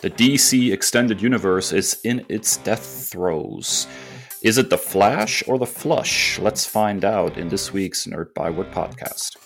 The DC Extended Universe is in its death throes. Is it the Flash or the Flush? Let's find out in this week's Nerd by Byword podcast.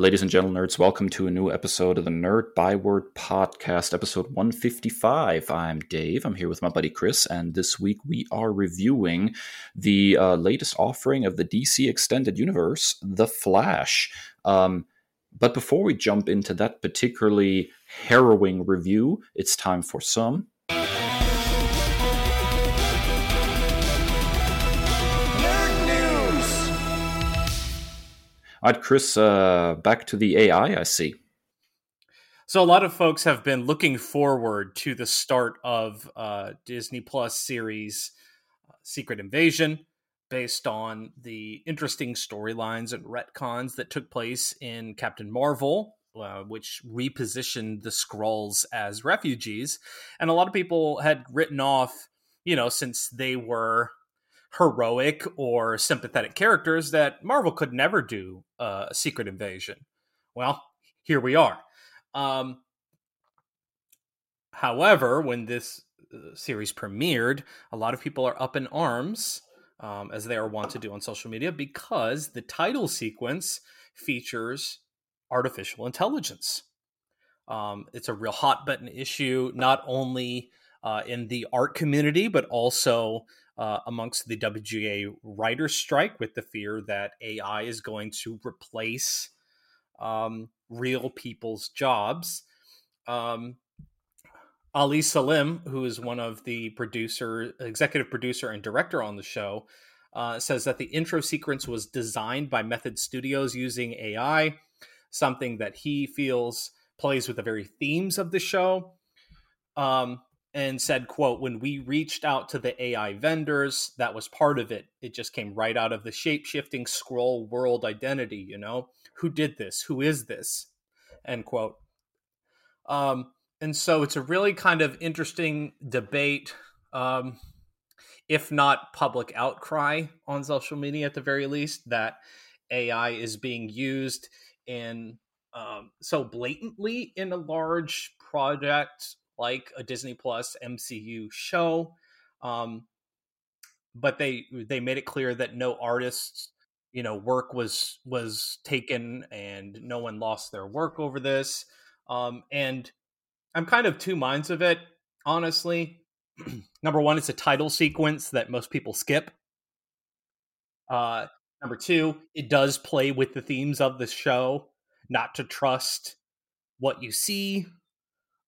Ladies and gentlemen, nerds, welcome to a new episode of the Nerd Byword Podcast, episode 155. I'm Dave. I'm here with my buddy Kris, and this week we are reviewing the uh, latest offering of the DC Extended Universe, The Flash. Um, but before we jump into that particularly harrowing review, it's time for some right, Kris, uh, back to the AI, I see. So a lot of folks have been looking forward to the start of uh, Disney Plus series uh, Secret Invasion, based on the interesting storylines and retcons that took place in Captain Marvel, uh, which repositioned the Skrulls as refugees. And a lot of people had written off, you know, since they were heroic or sympathetic characters that Marvel could never do uh, a Secret Invasion. Well, here we are. Um, however, when this uh, series premiered, a lot of people are up in arms, um, as they are wont to do on social media, because the title sequence features artificial intelligence. Um, it's a real hot button issue, not only uh, in the art community, but also uh, amongst the WGA writers' strike with the fear that AI is going to replace um, real people's jobs. Um, Ali Selim, who is one of the producer, executive producer, and director on the show, uh, says that the intro sequence was designed by Method Studios using AI, something that he feels plays with the very themes of the show. Um, and said quote when we reached out to the ai vendors that was part of it. It just came right out of the shape-shifting Skrull world identity you know? Who did this? Who is this? End quote. Um and so it's a really kind of interesting debate um if not public outcry on social media at the very least that ai is being used in um, so blatantly in a large project like a Disney Plus MCU show. Um, but they they made it clear that no artists you know work was was taken and no one lost their work over this um and i'm kind of two minds of it honestly number one it's a title sequence that most people skip uh number two it does play with the themes of the show not to trust what you see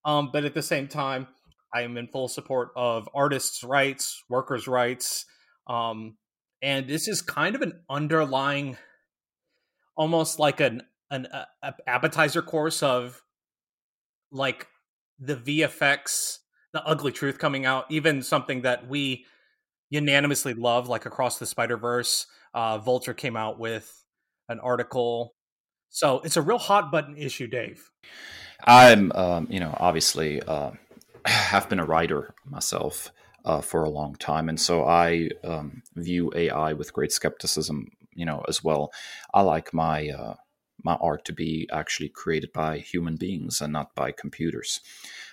um, but at the same time, I am in full support of artists' rights, workers' rights. Um, and this is kind of an underlying, almost like an an uh, appetizer course of like the VFX, the ugly truth coming out, even something that we unanimously love, like across the Spider Verse. Uh, Vulture came out with an article, so it's a real hot button issue, Dave. I'm, um, you know, obviously uh, have been a writer myself uh, for a long time, and so I um, view AI with great skepticism, you know, as well. I like my uh, my art to be actually created by human beings and not by computers.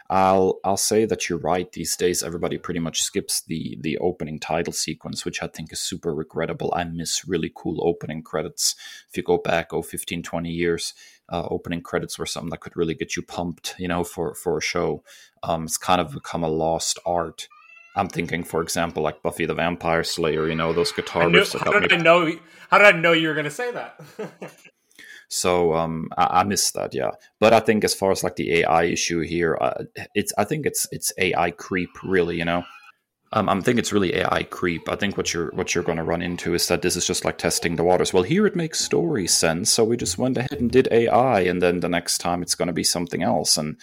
I'll I'll say that you're right. These days, everybody pretty much skips the the opening title sequence, which I think is super regrettable. I miss really cool opening credits. If you go back, oh, 15, 20 years, uh, opening credits were something that could really get you pumped, you know, for for a show. Um, it's kind of become a lost art. I'm thinking, for example, like Buffy the Vampire Slayer. You know, those guitar riffs. How did me... I know? How did I know you were going to say that? So um, I, I miss that, yeah. But I think as far as like the AI issue here, uh, it's I think it's it's AI creep, really. You know, um, I'm thinking it's really AI creep. I think what you're what you're going to run into is that this is just like testing the waters. Well, here it makes story sense, so we just went ahead and did AI, and then the next time it's going to be something else, and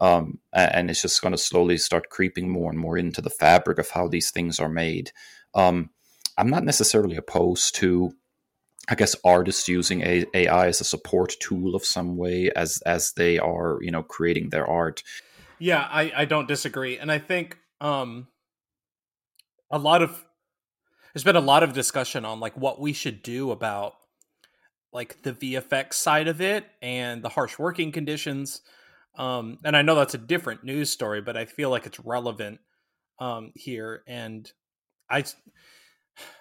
um, and it's just going to slowly start creeping more and more into the fabric of how these things are made. Um, I'm not necessarily opposed to I guess artists using AI as a support tool of some way as as they are, you know, creating their art. Yeah, I, I don't disagree. And I think um a lot of there's been a lot of discussion on like what we should do about like the VFX side of it and the harsh working conditions. Um, and I know that's a different news story, but I feel like it's relevant um, here. And I,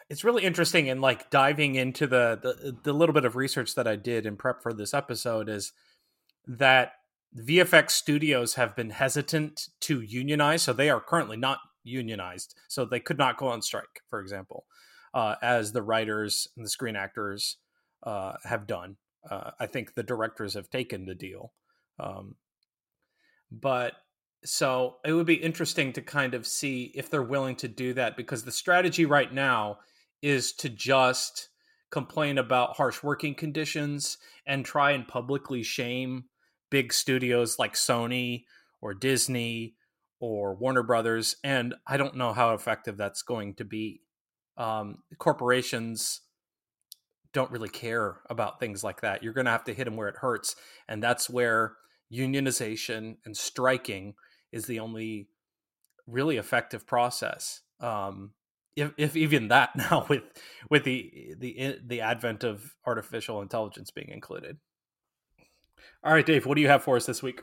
it's really interesting and like diving into the, the the little bit of research that I did in prep for this episode is that VFX studios have been hesitant to unionize, so they are currently not unionized, so they could not go on strike, for example, uh, as the writers and the screen actors uh, have done. Uh, I think the directors have taken the deal, um, but so it would be interesting to kind of see if they're willing to do that because the strategy right now is to just complain about harsh working conditions and try and publicly shame big studios like Sony or Disney or Warner Brothers, and I don't know how effective that's going to be. Um, corporations don't really care about things like that. You're going to have to hit them where it hurts, and that's where unionization and striking is the only really effective process. Um, if, if even that now with with the the the advent of artificial intelligence being included. All right, Dave, what do you have for us this week?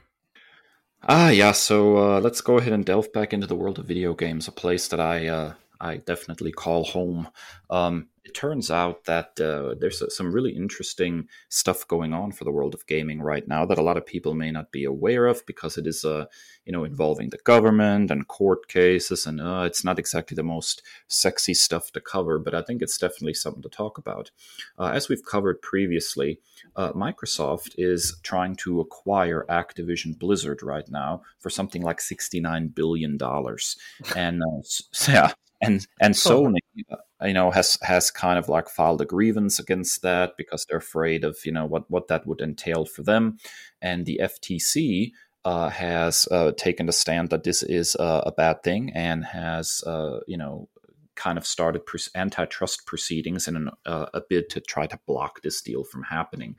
Ah, yeah. So uh, let's go ahead and delve back into the world of video games, a place that I uh, I definitely call home. Um, it turns out that uh, there's some really interesting stuff going on for the world of gaming right now that a lot of people may not be aware of because it is, uh, you know, involving the government and court cases, and uh, it's not exactly the most sexy stuff to cover. But I think it's definitely something to talk about. Uh, as we've covered previously, uh, Microsoft is trying to acquire Activision Blizzard right now for something like sixty-nine billion dollars, and uh, yeah, and and Sony, you know, has has kind of like filed a grievance against that because they're afraid of you know what what that would entail for them, and the FTC uh, has uh, taken the stand that this is uh, a bad thing and has uh, you know kind of started antitrust proceedings in an, uh, a bid to try to block this deal from happening.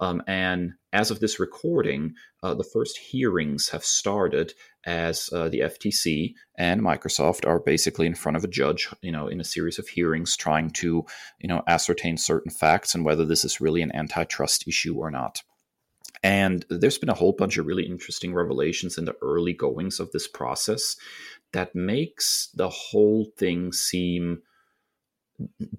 Um, and as of this recording, uh, the first hearings have started as uh, the FTC and Microsoft are basically in front of a judge, you know, in a series of hearings trying to, you know, ascertain certain facts and whether this is really an antitrust issue or not. And there's been a whole bunch of really interesting revelations in the early goings of this process that makes the whole thing seem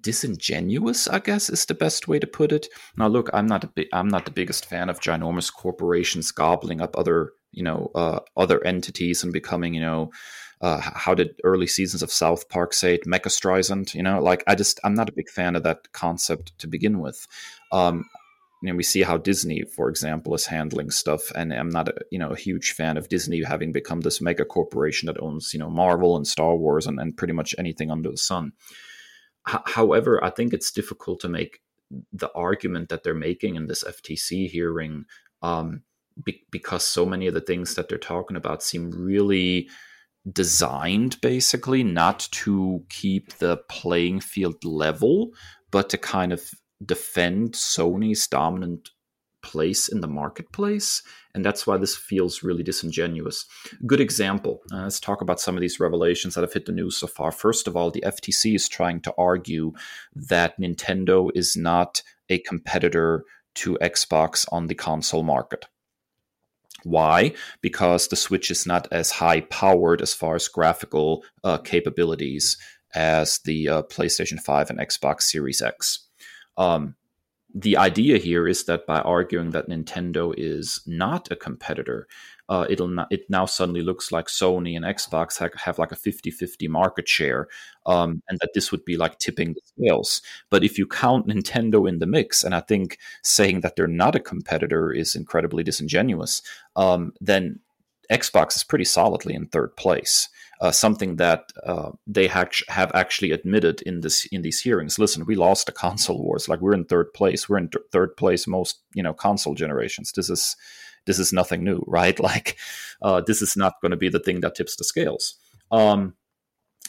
disingenuous i guess is the best way to put it. Now look i'm not a big i'm not the biggest fan of ginormous corporations gobbling up other you know uh, other entities and becoming you know uh, how did early seasons of south park say it? Mecha you know? Like i just i'm not a big fan of that concept to begin with. Um, you know, we see how Disney, for example, is handling stuff, and I'm not a you know a huge fan of Disney having become this mega corporation that owns you know Marvel and Star Wars and, and pretty much anything under the sun. H- however, I think it's difficult to make the argument that they're making in this FTC hearing um, be- because so many of the things that they're talking about seem really designed basically not to keep the playing field level but to kind of defend Sony's dominant place in the marketplace. And that's why this feels really disingenuous. Good example. Uh, let's talk about some of these revelations that have hit the news so far. First of all, the FTC is trying to argue that Nintendo is not a competitor to Xbox on the console market. Why? Because the Switch is not as high powered as far as graphical uh, capabilities as the uh, PlayStation 5 and Xbox Series X. Um, the idea here is that by arguing that Nintendo is not a competitor, uh, it'll not, it now suddenly looks like Sony and Xbox have, have like a 50-50 market share, um, and that this would be like tipping the scales. But if you count Nintendo in the mix, and I think saying that they're not a competitor is incredibly disingenuous, um, then Xbox is pretty solidly in third place uh, something that uh, they ha- have actually admitted in this in these hearings. Listen, we lost the console wars. Like we're in third place. We're in th- third place most you know console generations. This is this is nothing new, right? Like uh, this is not going to be the thing that tips the scales. Um,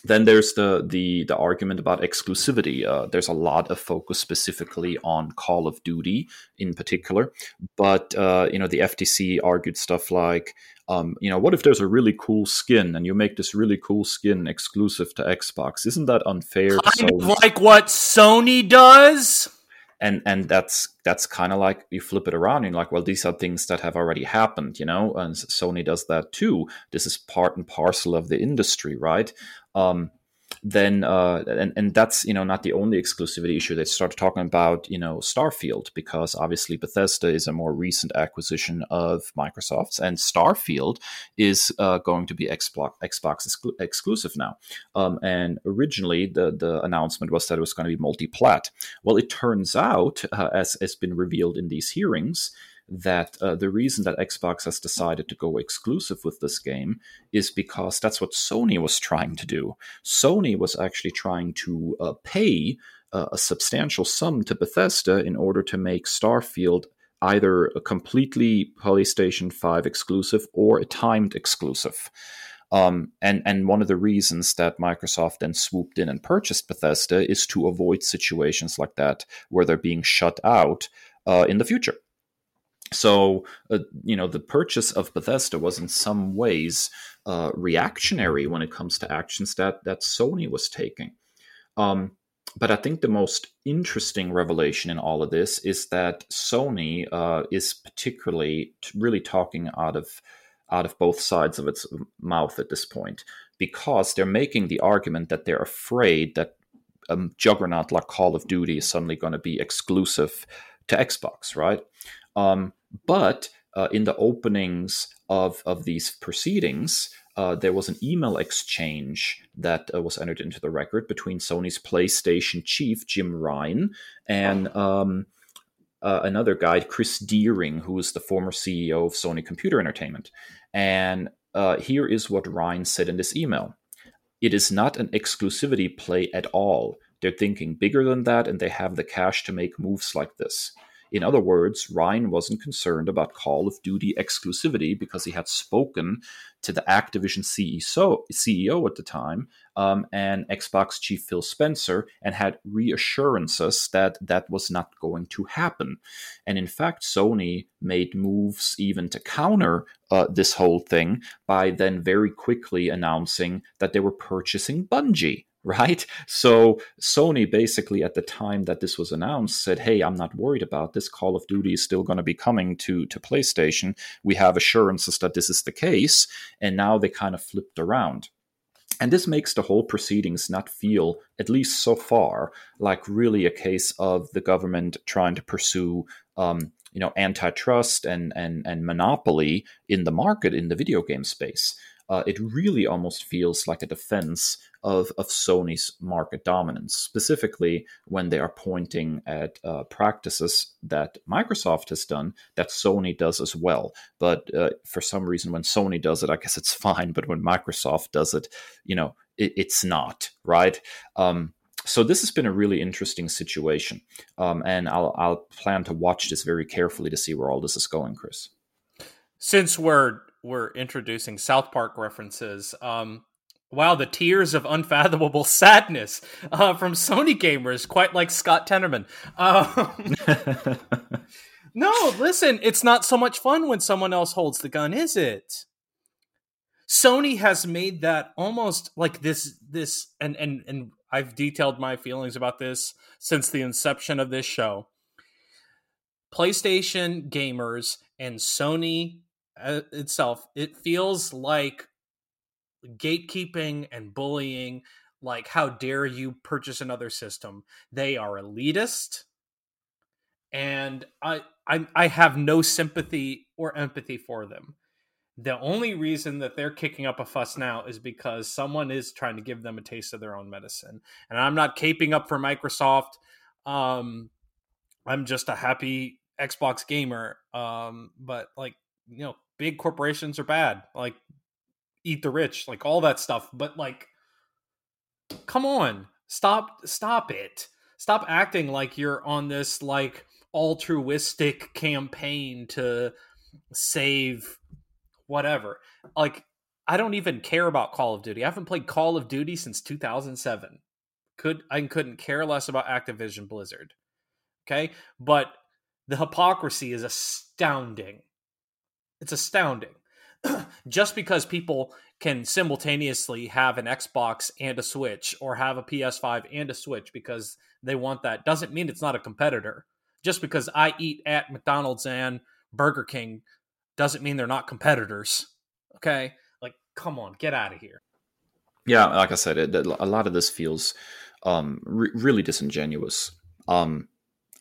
then there's the the the argument about exclusivity. Uh, there's a lot of focus specifically on Call of Duty in particular, but uh, you know the FTC argued stuff like, um, you know, what if there's a really cool skin and you make this really cool skin exclusive to Xbox? Isn't that unfair? Kind of like what Sony does and and that's that's kind of like you flip it around and like well these are things that have already happened you know and sony does that too this is part and parcel of the industry right um, then uh, and and that's you know not the only exclusivity issue. They started talking about you know Starfield because obviously Bethesda is a more recent acquisition of Microsoft's, and Starfield is uh, going to be Xbox, Xbox exclu- exclusive now. Um, and originally the the announcement was that it was going to be multi-plat. Well, it turns out, uh, as has been revealed in these hearings, that uh, the reason that Xbox has decided to go exclusive with this game is because that's what Sony was trying to do. Sony was actually trying to uh, pay uh, a substantial sum to Bethesda in order to make Starfield either a completely PlayStation 5 exclusive or a timed exclusive. Um, and and one of the reasons that Microsoft then swooped in and purchased Bethesda is to avoid situations like that where they're being shut out uh, in the future so uh, you know the purchase of bethesda was in some ways uh, reactionary when it comes to actions that that sony was taking. Um, but i think the most interesting revelation in all of this is that sony uh, is particularly really talking out of out of both sides of its mouth at this point because they're making the argument that they're afraid that a juggernaut like call of duty is suddenly going to be exclusive to xbox right? Um, but uh, in the openings of, of these proceedings, uh, there was an email exchange that uh, was entered into the record between Sony's PlayStation chief, Jim Ryan, and um, uh, another guy, Chris Deering, who is the former CEO of Sony Computer Entertainment. And uh, here is what Ryan said in this email It is not an exclusivity play at all. They're thinking bigger than that, and they have the cash to make moves like this. In other words, Ryan wasn't concerned about Call of Duty exclusivity because he had spoken to the Activision CEO, CEO at the time um, and Xbox chief Phil Spencer and had reassurances that that was not going to happen. And in fact, Sony made moves even to counter uh, this whole thing by then very quickly announcing that they were purchasing Bungie right? So Sony basically at the time that this was announced said, "Hey, I'm not worried about this. Call of Duty is still going to be coming to to PlayStation. We have assurances that this is the case." And now they kind of flipped around. And this makes the whole proceedings not feel, at least so far, like really a case of the government trying to pursue um, you know antitrust and and and monopoly in the market in the video game space uh, it really almost feels like a defense of, of Sony's market dominance, specifically when they are pointing at uh, practices that Microsoft has done that Sony does as well. But uh, for some reason, when Sony does it, I guess it's fine. But when Microsoft does it, you know, it, it's not, right? Um, so this has been a really interesting situation, um, and I'll, I'll plan to watch this very carefully to see where all this is going, Kris. Since we're we're introducing South Park references. Um, wow, the tears of unfathomable sadness uh, from Sony gamers, quite like Scott Tenorman. Um, no, listen, it's not so much fun when someone else holds the gun, is it? Sony has made that almost like this this and and and I've detailed my feelings about this since the inception of this show. PlayStation gamers and Sony uh, itself, it feels like gatekeeping and bullying. Like, how dare you purchase another system? They are elitist, and I, I, I have no sympathy or empathy for them. The only reason that they're kicking up a fuss now is because someone is trying to give them a taste of their own medicine. And I'm not caping up for Microsoft. Um, I'm just a happy Xbox gamer. Um, but like, you know, big corporations are bad. Like eat the rich, like all that stuff. But like come on. Stop stop it. Stop acting like you're on this like altruistic campaign to save whatever. Like I don't even care about Call of Duty. I haven't played Call of Duty since 2007. Could I couldn't care less about Activision Blizzard. Okay? But the hypocrisy is astounding. It's astounding. Just because people can simultaneously have an Xbox and a Switch or have a PS5 and a Switch because they want that doesn't mean it's not a competitor. Just because I eat at McDonald's and Burger King doesn't mean they're not competitors. Okay? Like come on, get out of here. Yeah, like I said, it, a lot of this feels um, re- really disingenuous. Um,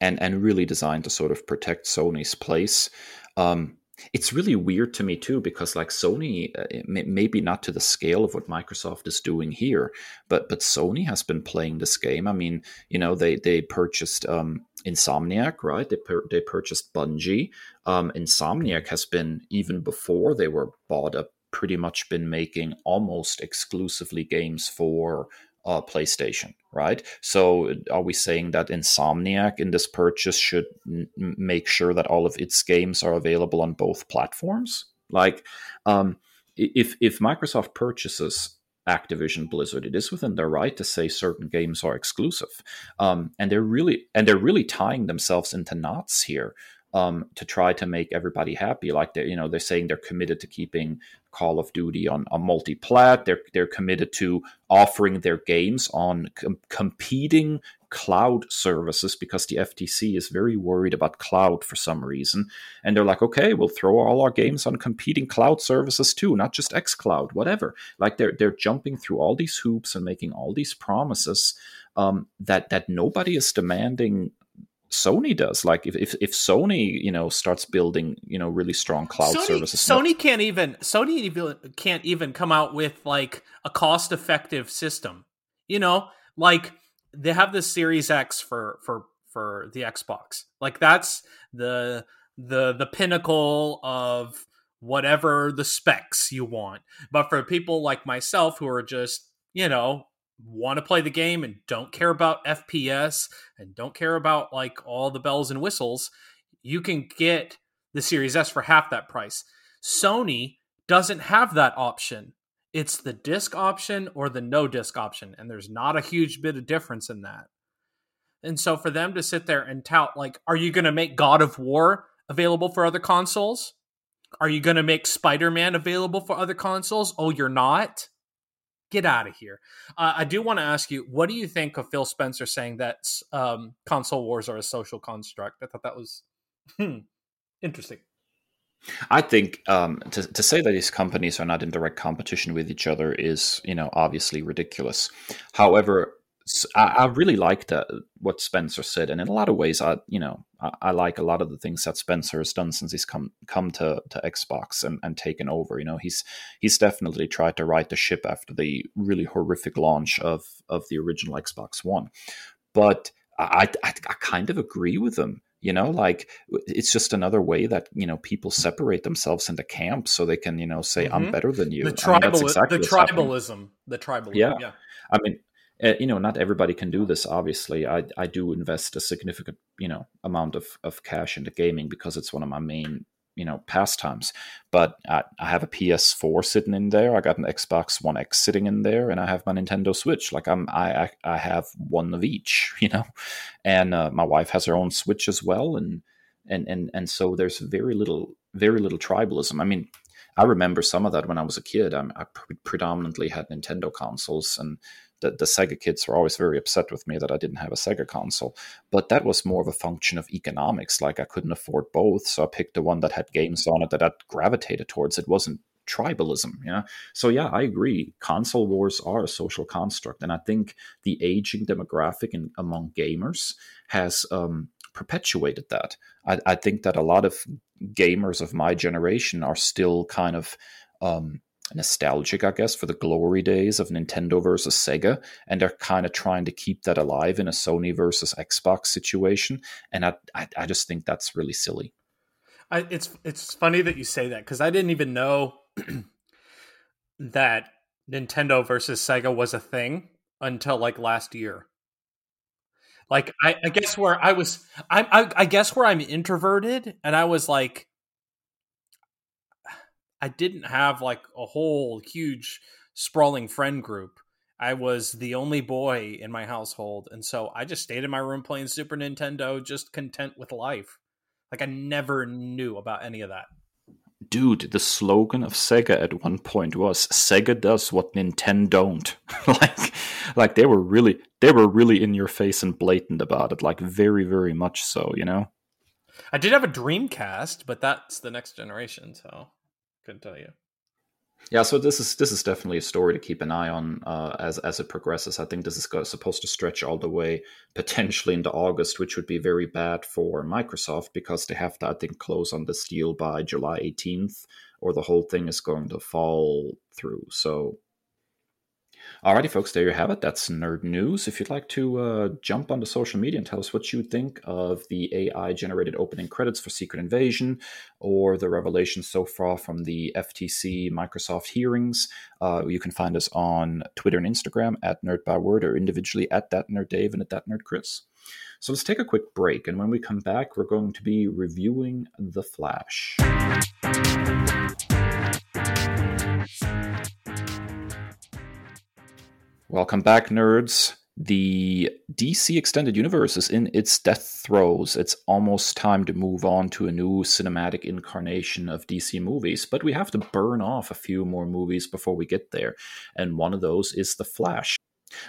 and and really designed to sort of protect Sony's place. Um, it's really weird to me too because like Sony, uh, maybe not to the scale of what Microsoft is doing here, but but Sony has been playing this game. I mean, you know, they they purchased um, Insomniac, right? They they purchased Bungie. Um, Insomniac has been even before they were bought up pretty much been making almost exclusively games for uh, PlayStation, right? So, are we saying that Insomniac in this purchase should n- make sure that all of its games are available on both platforms? Like, um, if if Microsoft purchases Activision Blizzard, it is within their right to say certain games are exclusive, um, and they're really and they're really tying themselves into knots here um, to try to make everybody happy. Like they're you know, they're saying they're committed to keeping Call of Duty on a multi-plat. They're they're committed to offering their games on com- competing cloud services because the FTC is very worried about cloud for some reason. And they're like, okay, we'll throw all our games on competing cloud services too, not just xCloud, whatever. Like they're they're jumping through all these hoops and making all these promises um, that that nobody is demanding Sony does. Like if, if, if Sony, you know, starts building, you know, really strong cloud Sony, services. Sony no- can't even Sony even can't even come out with like a cost effective system. You know, like they have the Series X for for for the Xbox. Like that's the the the pinnacle of whatever the specs you want. But for people like myself who are just, you know, want to play the game and don't care about FPS and don't care about like all the bells and whistles, you can get the Series S for half that price. Sony doesn't have that option. It's the disc option or the no disc option, and there's not a huge bit of difference in that. And so for them to sit there and tout, like, are you going to make God of War available for other consoles? Are you going to make Spider Man available for other consoles? Oh, you're not? Get out of here. Uh, I do want to ask you, what do you think of Phil Spencer saying that um, console wars are a social construct? I thought that was hmm, interesting. I think um, to, to say that these companies are not in direct competition with each other is, you know, obviously ridiculous. However, I, I really like that what Spencer said, and in a lot of ways, I you know I, I, like a lot of the things that Spencer has done since he's come come to, to Xbox and, and taken over. You know, he's he's definitely tried to right the ship after the really horrific launch of of the original Xbox One. But I I, I kind of agree with him. You know, like it's just another way that you know people separate themselves into camps so they can you know say mm-hmm. I'm better than you. The tribal, I mean, exactly the tribalism, happening. the tribalism. Yeah. yeah. I mean, uh, you know not everybody can do this obviously. I i do invest a significant you know amount of of cash into gaming because it's one of my main you know pastimes. But I, I have a ps4 sitting in there. I got an xbox one x sitting in there and i have my nintendo switch. Like i'm i i, have one of each you know? And uh, my wife has her own switch as well and and and and so there's very little very little tribalism. I mean I remember some of that when I was a kid. I, I predominantly had Nintendo consoles, and the, the Sega kids were always very upset with me that I didn't have a Sega console. But that was more of a function of economics. Like I couldn't afford both, so I picked the one that had games on it that I gravitated towards. It wasn't tribalism yeah so yeah i agree console wars are a social construct and i think the aging demographic in, among gamers has um, perpetuated that I, I, think that a lot of gamers of my generation are still kind of um, nostalgic, I guess, for the glory days of Nintendo versus Sega, and they're kind of trying to keep that alive in a Sony versus Xbox situation. And I, I, I just think that's really silly. I, it's it's funny that you say that because I didn't even know that Nintendo versus Sega was a thing until like last year. Like I, I guess where I was, I, I, I guess where I'm introverted, and I was like, I didn't have like a whole huge sprawling friend group. I was the only boy in my household, and so I just stayed in my room playing Super Nintendo, just content with life. Like I never knew about any of that. Dude, the slogan of Sega at one point was Sega does what Nintendo don't. like like they were really they were really in your face and blatant about it, like very, very much so, you know? I did have a Dreamcast, but that's the next generation, so couldn't tell you. Yeah, so this is this is definitely a story to keep an eye on uh, as as it progresses. I think this is supposed to stretch all the way potentially into August, which would be very bad for Microsoft because they have to I think close on this deal by July 18th, or the whole thing is going to fall through. So Alrighty, folks, there you have it. That's nerd news. If you'd like to uh, jump onto social media and tell us what you think of the AI generated opening credits for Secret Invasion or the revelations so far from the FTC Microsoft hearings, uh, you can find us on Twitter and Instagram at Nerd Byword or individually at that Nerd Dave and at that Nerd Kris. So let's take a quick break, and when we come back, we're going to be reviewing The Flash. Welcome back, nerds. The DC Extended Universe is in its death throes. It's almost time to move on to a new cinematic incarnation of DC movies, but we have to burn off a few more movies before we get there. And one of those is The Flash,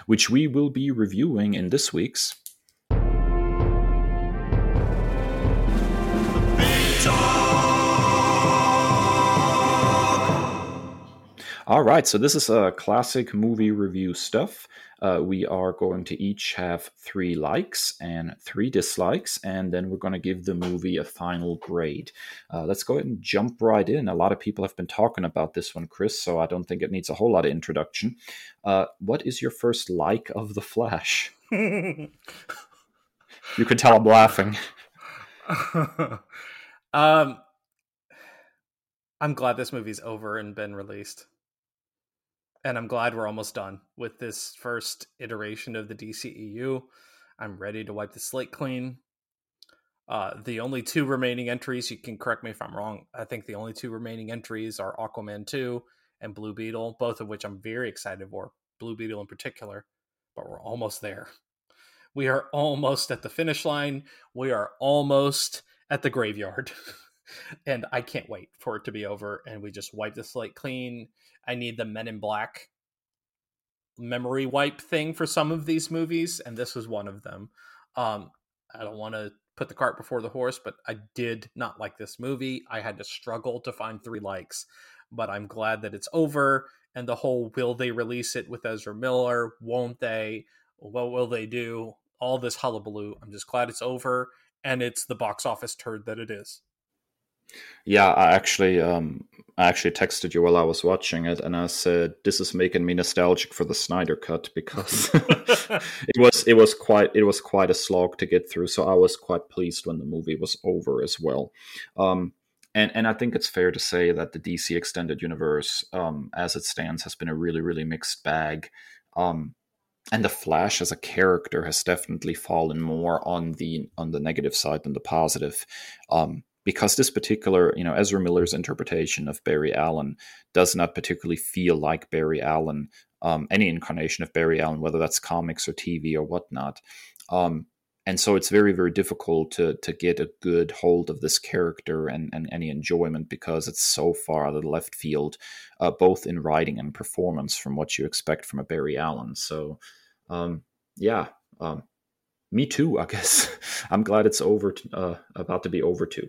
which we will be reviewing in this week's All right, so this is a classic movie review stuff. Uh, we are going to each have three likes and three dislikes, and then we're going to give the movie a final grade. Uh, let's go ahead and jump right in. A lot of people have been talking about this one, Kris, so I don't think it needs a whole lot of introduction. Uh, what is your first like of The Flash? you can tell I'm laughing. um, I'm glad this movie's over and been released and I'm glad we're almost done with this first iteration of the DCEU. I'm ready to wipe the slate clean. Uh, the only two remaining entries, you can correct me if I'm wrong. I think the only two remaining entries are Aquaman 2 and Blue Beetle, both of which I'm very excited for. Blue Beetle in particular, but we're almost there. We are almost at the finish line. We are almost at the graveyard. and I can't wait for it to be over and we just wipe the slate clean. I need the Men in Black memory wipe thing for some of these movies, and this was one of them. Um, I don't want to put the cart before the horse, but I did not like this movie. I had to struggle to find three likes, but I'm glad that it's over. And the whole will they release it with Ezra Miller? Won't they? What will they do? All this hullabaloo. I'm just glad it's over and it's the box office turd that it is. Yeah, I actually, um, I actually texted you while I was watching it, and I said this is making me nostalgic for the Snyder Cut because it was it was quite it was quite a slog to get through. So I was quite pleased when the movie was over as well. Um, and and I think it's fair to say that the DC extended universe, um, as it stands, has been a really really mixed bag. Um, and the Flash as a character has definitely fallen more on the on the negative side than the positive. Um, because this particular, you know, Ezra Miller's interpretation of Barry Allen does not particularly feel like Barry Allen, um, any incarnation of Barry Allen, whether that's comics or TV or whatnot. Um, and so it's very, very difficult to to get a good hold of this character and, and any enjoyment because it's so far out of the left field, uh, both in writing and performance from what you expect from a Barry Allen. So, um, yeah, um, me too. I guess I'm glad it's over, to, uh, about to be over too.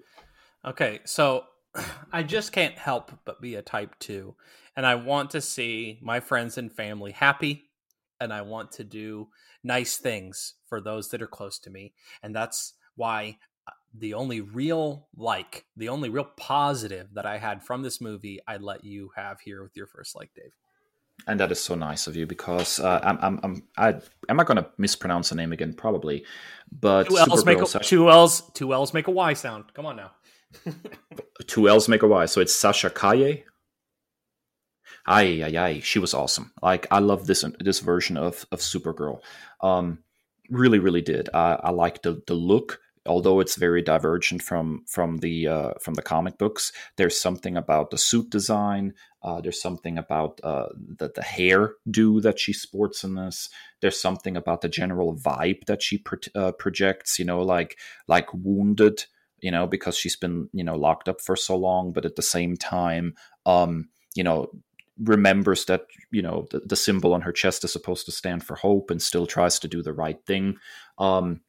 Okay, so I just can't help but be a type 2 and I want to see my friends and family happy and I want to do nice things for those that are close to me and that's why uh, the only real like the only real positive that I had from this movie I let you have here with your first like Dave. And that is so nice of you because uh, I'm, I'm, I'm, I, am I going to mispronounce the name again? Probably, but two L's make a, two L's, two L's make a Y sound. Come on now. Two L's make a Y. So it's Sasha Calle. Aye, aye, aye. She was awesome. Like I love this this version of of Supergirl. Um, really, really did. I, I like the the look. although it's very divergent from from the uh, from the comic books. There's something about the suit design. Uh, there's something about uh, the the hair do that she sports in this. There's something about the general vibe that she pro- uh, projects. You know, like like wounded. You know, because she's been you know locked up for so long, but at the same time, um, you know, remembers that you know the, the, symbol on her chest is supposed to stand for hope and still tries to do the right thing um,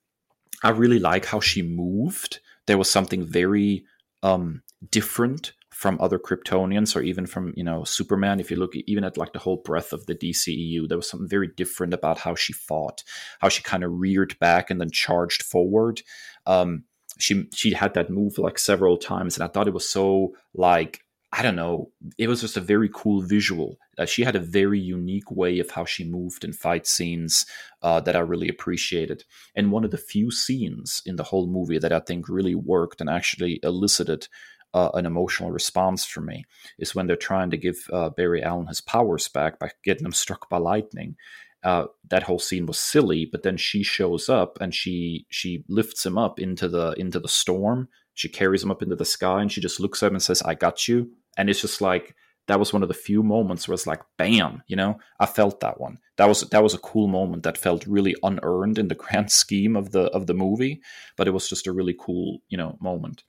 I really like how she moved. There was something very um, different from other Kryptonians or even from you know Superman. If you look even at like the whole breadth of the DCEU, there was something very different about how she fought, how she kind of reared back and then charged forward. Um, she she had that move like several times, and I thought it was so like I don't know. It was just a very cool visual. Uh, she had a very unique way of how she moved in fight scenes uh, that I really appreciated. And one of the few scenes in the whole movie that I think really worked and actually elicited uh, an emotional response from me is when they're trying to give uh, Barry Allen his powers back by getting him struck by lightning. Uh, that whole scene was silly, but then she shows up and she she lifts him up into the into the storm. She carries him up into the sky and she just looks at him and says, "I got you." and it's just like that was one of the few moments where it's like bam you know i felt that one that was that was a cool moment that felt really unearned in the grand scheme of the of the movie but it was just a really cool you know moment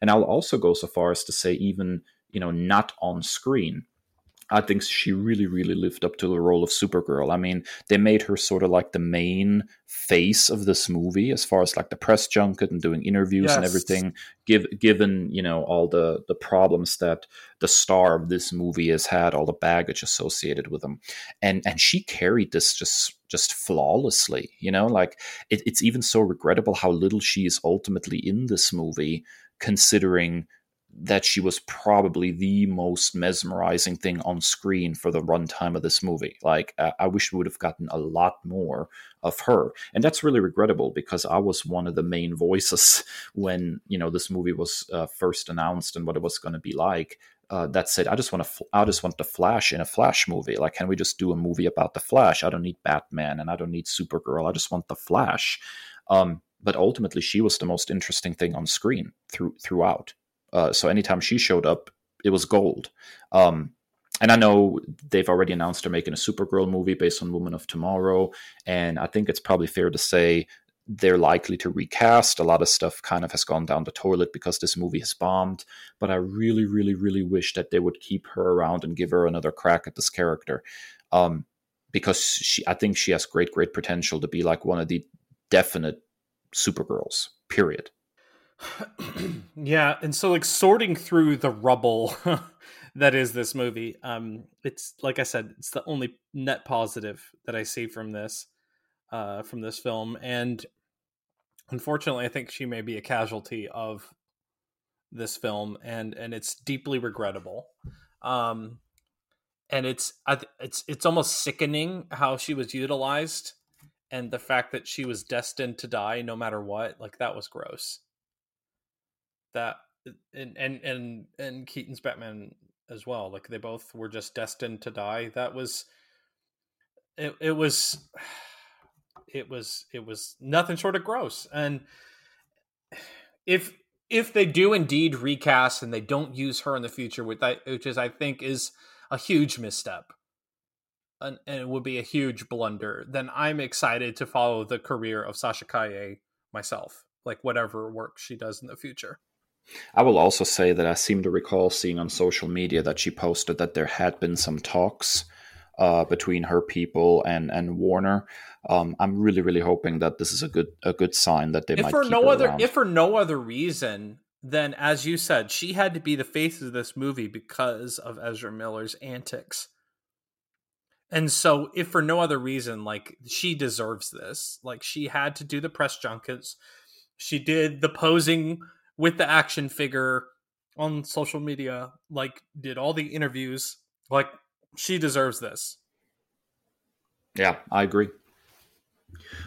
and i'll also go so far as to say even you know not on screen I think she really, really lived up to the role of Supergirl. I mean, they made her sort of like the main face of this movie, as far as like the press junket and doing interviews yes. and everything. Give, given you know all the the problems that the star of this movie has had, all the baggage associated with them, and and she carried this just just flawlessly. You know, like it, it's even so regrettable how little she is ultimately in this movie, considering that she was probably the most mesmerizing thing on screen for the runtime of this movie. Like, I, I wish we would have gotten a lot more of her, and that's really regrettable because I was one of the main voices when you know this movie was uh, first announced and what it was going to be like. Uh, that said, I just want to, I just want the Flash in a Flash movie. Like, can we just do a movie about the Flash? I don't need Batman and I don't need Supergirl. I just want the Flash. Um, but ultimately, she was the most interesting thing on screen through throughout. Uh, so anytime she showed up, it was gold. Um, and I know they've already announced they're making a Supergirl movie based on Woman of Tomorrow, and I think it's probably fair to say they're likely to recast. A lot of stuff kind of has gone down the toilet because this movie has bombed. But I really, really, really wish that they would keep her around and give her another crack at this character, um, because she, I think she has great, great potential to be like one of the definite Supergirls. Period. yeah, and so like sorting through the rubble that is this movie, um, it's like I said, it's the only net positive that I see from this, uh, from this film, and unfortunately, I think she may be a casualty of this film, and and it's deeply regrettable. Um, and it's it's it's almost sickening how she was utilized, and the fact that she was destined to die no matter what. Like that was gross that and and and and Keaton's Batman as well. Like they both were just destined to die. That was it. It was it was it was nothing short of gross. And if if they do indeed recast and they don't use her in the future, that, which is I think is a huge misstep. And, and it would be a huge blunder. Then I'm excited to follow the career of Sasha Calle myself, like whatever work she does in the future. I will also say that I seem to recall seeing on social media that she posted that there had been some talks uh, between her people and and Warner. Um, I'm really really hoping that this is a good a good sign that they if might for no other around. if for no other reason then as you said she had to be the face of this movie because of Ezra Miller's antics. And so if for no other reason like she deserves this. Like she had to do the press junkets. She did the posing with the action figure on social media, like did all the interviews. Like she deserves this. Yeah, I agree.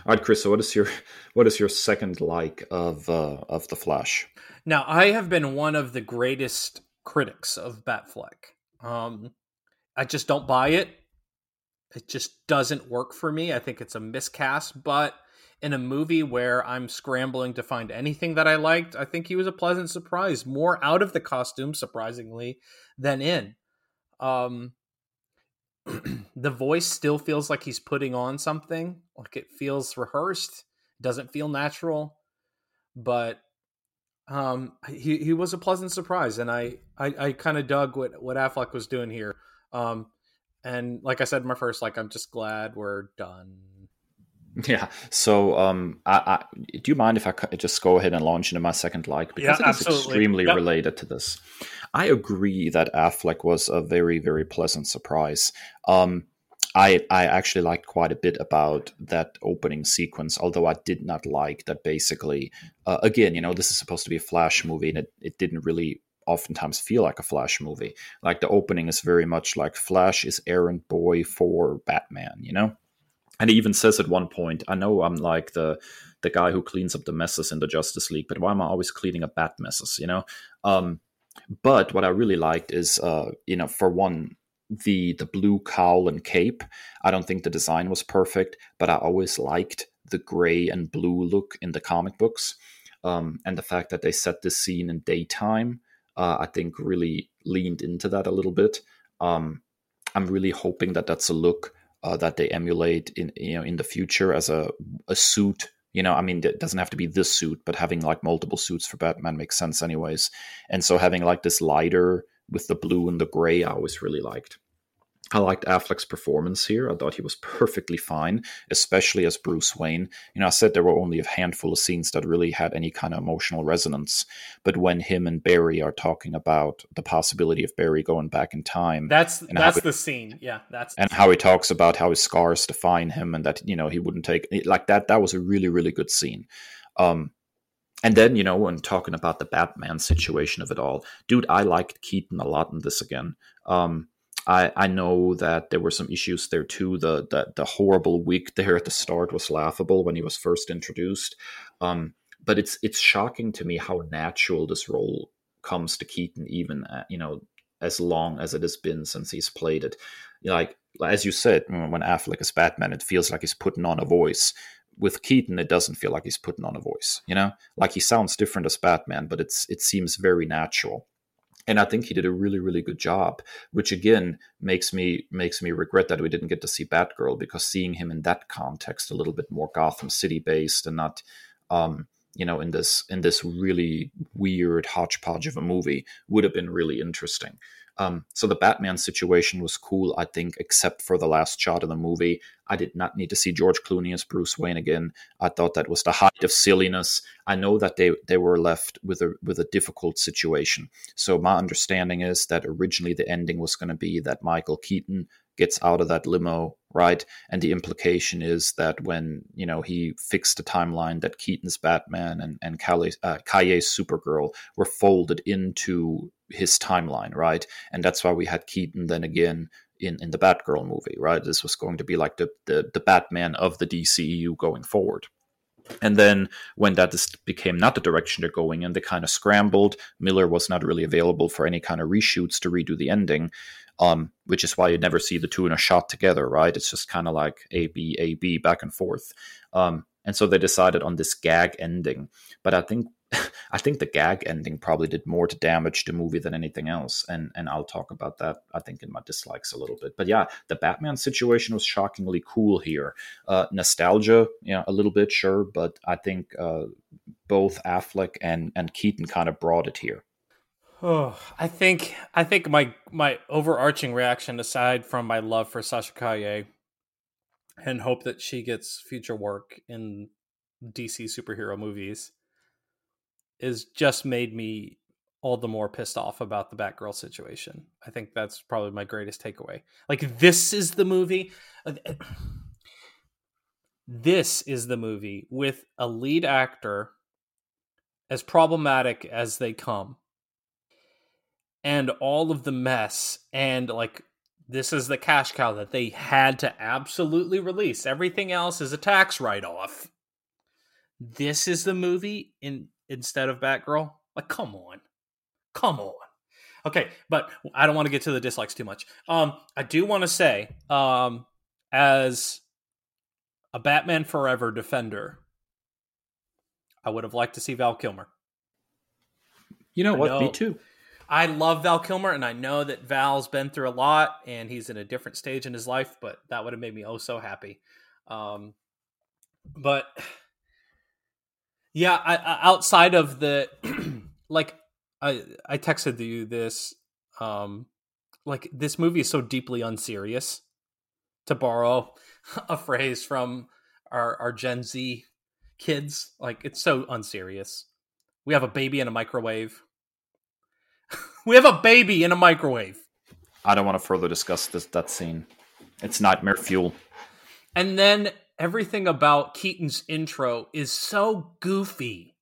All right, Kris. So, what is your what is your second like of uh, of the Flash? Now, I have been one of the greatest critics of Batfleck. Um, I just don't buy it. It just doesn't work for me. I think it's a miscast, but in a movie where I'm scrambling to find anything that I liked, I think he was a pleasant surprise. More out of the costume, surprisingly, than in. Um, the voice still feels like he's putting on something, like it feels rehearsed, doesn't feel natural, but um, he he was a pleasant surprise, and I I, I kind of dug what what Affleck was doing here. Um, and like I said, in my first like I'm just glad we're done. Yeah. So, um, I, I, do you mind if I just go ahead and launch into my second like because yeah, it is extremely yep. related to this. I agree that Affleck was a very very pleasant surprise. Um, I I actually liked quite a bit about that opening sequence, although I did not like that. Basically, uh, again, you know, this is supposed to be a flash movie, and it, it didn't really oftentimes feel like a Flash movie. Like the opening is very much like Flash is errand boy for Batman, you know? And he even says at one point, I know I'm like the the guy who cleans up the messes in the Justice League, but why am I always cleaning up bat messes, you know? Um, but what I really liked is, uh, you know, for one, the the blue cowl and cape. I don't think the design was perfect, but I always liked the gray and blue look in the comic books, um, and the fact that they set this scene in daytime uh, I think really leaned into that a little bit. Um, I'm really hoping that that's a look uh, that they emulate in you know in the future as a a suit. You know, I mean, it doesn't have to be this suit, but having like multiple suits for Batman makes sense, anyways. And so having like this lighter with the blue and the gray, I always really liked. I liked Affleck's performance here. I thought he was perfectly fine, especially as Bruce Wayne. You know, I said there were only a handful of scenes that really had any kind of emotional resonance. But when him and Barry are talking about the possibility of Barry going back in time, that's that's it, the scene. Yeah, that's and how he talks about how his scars define him, and that you know he wouldn't take like that. That was a really really good scene. Um, and then you know when talking about the Batman situation of it all, dude, I liked Keaton a lot in this again. Um, I, I know that there were some issues there too. The, the the horrible week there at the start was laughable when he was first introduced. Um, but it's it's shocking to me how natural this role comes to Keaton, even uh, you know as long as it has been since he's played it. Like as you said, when Affleck is Batman, it feels like he's putting on a voice. With Keaton, it doesn't feel like he's putting on a voice. You know, like he sounds different as Batman, but it's it seems very natural and I think he did a really really good job, which again makes me makes me regret that we didn't get to see Batgirl because seeing him in that context, a little bit more Gotham City based and not. Um, you know, in this in this really weird hodgepodge of a movie would have been really interesting. Um, so the Batman situation was cool, I think, except for the last shot of the movie. I did not need to see George Clooney as Bruce Wayne again. I thought that was the height of silliness. I know that they they were left with a with a difficult situation. So my understanding is that originally the ending was going to be that Michael Keaton gets out of that limo, right? And the implication is that when you know he fixed the timeline, that Keaton's Batman and and Calle's uh, Supergirl were folded into his timeline, right? And that's why we had Keaton then again in, in the Batgirl movie, right? This was going to be like the, the, the Batman of the DCEU going forward. And then when that became not the direction they're going in, they kind of scrambled. Miller was not really available for any kind of reshoots to redo the ending, um, which is why you never see the two in a shot together, right? It's just kind of like A, B, A, B, back and forth. Um, and so they decided on this gag ending. But I think I think the gag ending probably did more to damage the movie than anything else, and and I'll talk about that I think in my dislikes a little bit. But yeah, the Batman situation was shockingly cool here. Uh, nostalgia, you know, a little bit sure, but I think uh, both Affleck and and Keaton kind of brought it here. Oh, I think I think my my overarching reaction, aside from my love for Sasha Calle, and hope that she gets future work in DC superhero movies is just made me all the more pissed off about the Batgirl situation. I think that's probably my greatest takeaway. Like this is the movie uh, this is the movie with a lead actor as problematic as they come and all of the mess and like this is the cash cow that they had to absolutely release everything else is a tax write-off this is the movie in instead of Batgirl? Like, come on, come on. Okay, but I don't want to get to the dislikes too much. Um, I do want to say, um, as a Batman Forever defender, I would have liked to see Val Kilmer. You know I what? know. Me too. I love Val Kilmer, and I know that Val's been through a lot, and he's in a different stage in his life. But that would have made me oh so happy. Um, but yeah, I, I, outside of the like, I I texted you this. Um, like this movie is so deeply unserious. To borrow a phrase from our our Gen Z kids, like it's so unserious. We have a baby in a microwave. we have a baby in a microwave. I don't want to further discuss this that scene. It's nightmare fuel. And then everything about Keaton's intro is so goofy.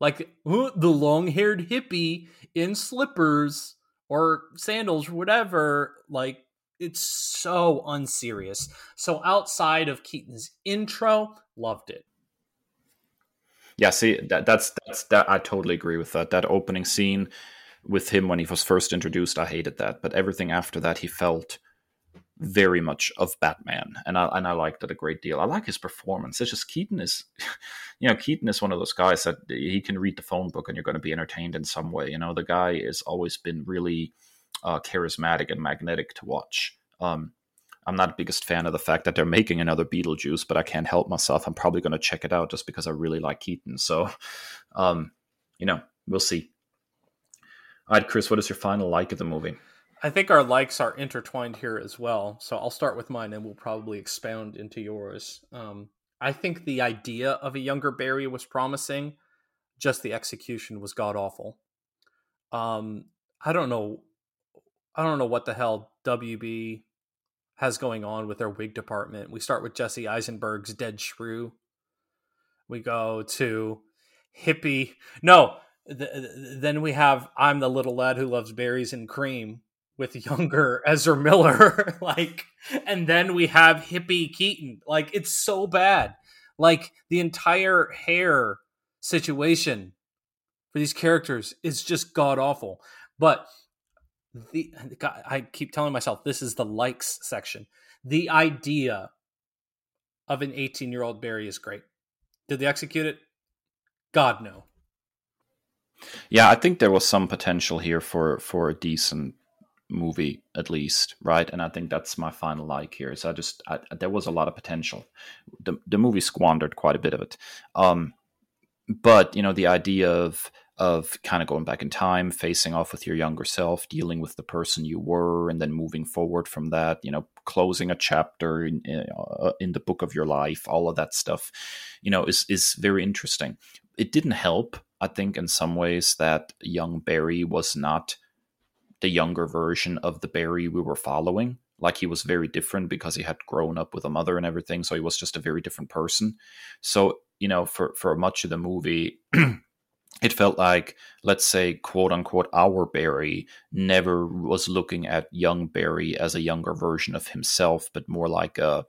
Like "Huh, the long-haired hippie in slippers or sandals whatever, like it's so unserious. So outside of Keaton's intro, loved it. Yeah, see, that, that's that's that. I totally agree with that. That opening scene with him when he was first introduced, I hated that. But everything after that, he felt very much of Batman, and I and I liked it a great deal. I like his performance. It's just Keaton is, you know, Keaton is one of those guys that he can read the phone book and you're going to be entertained in some way. You know, the guy has always been really uh, charismatic and magnetic to watch. Um, I'm not the biggest fan of the fact that they're making another Beetlejuice, but I can't help myself. I'm probably going to check it out just because I really like Keaton. So, um, you know, we'll see. All right, Kris, what is your final like of the movie? I think our likes are intertwined here as well. So I'll start with mine and we'll probably expound into yours. Um, I think the idea of a younger Barry was promising, just the execution was god awful. Um, I don't know. I don't know what the hell WB has going on with their wig department. We start with Jesse Eisenberg's Dead Shrew. We go to hippie. No, th- then we have I'm the little lad who loves berries and cream with younger Ezra Miller. like, and then we have hippie Keaton. Like, it's so bad. Like, the entire hair situation for these characters is just god awful. But the I keep telling myself this is the likes section. The idea of an 18 year old Barry is great. Did they execute it? God no. Yeah, I think there was some potential here for for a decent movie at least, right? And I think that's my final like here. So I just I, there was a lot of potential. The the movie squandered quite a bit of it. Um, but you know the idea of of kind of going back in time, facing off with your younger self, dealing with the person you were, and then moving forward from that. You know, closing a chapter in uh, in the book of your life, all of that stuff. You know, is is very interesting. It didn't help, I think, in some ways that young Barry was not the younger version of the Barry we were following. Like he was very different because he had grown up with a mother and everything, so he was just a very different person. So you know, for for much of the movie. it felt like, let's say, quote unquote, our Barry never was looking at young Barry as a younger version of himself, but more like a,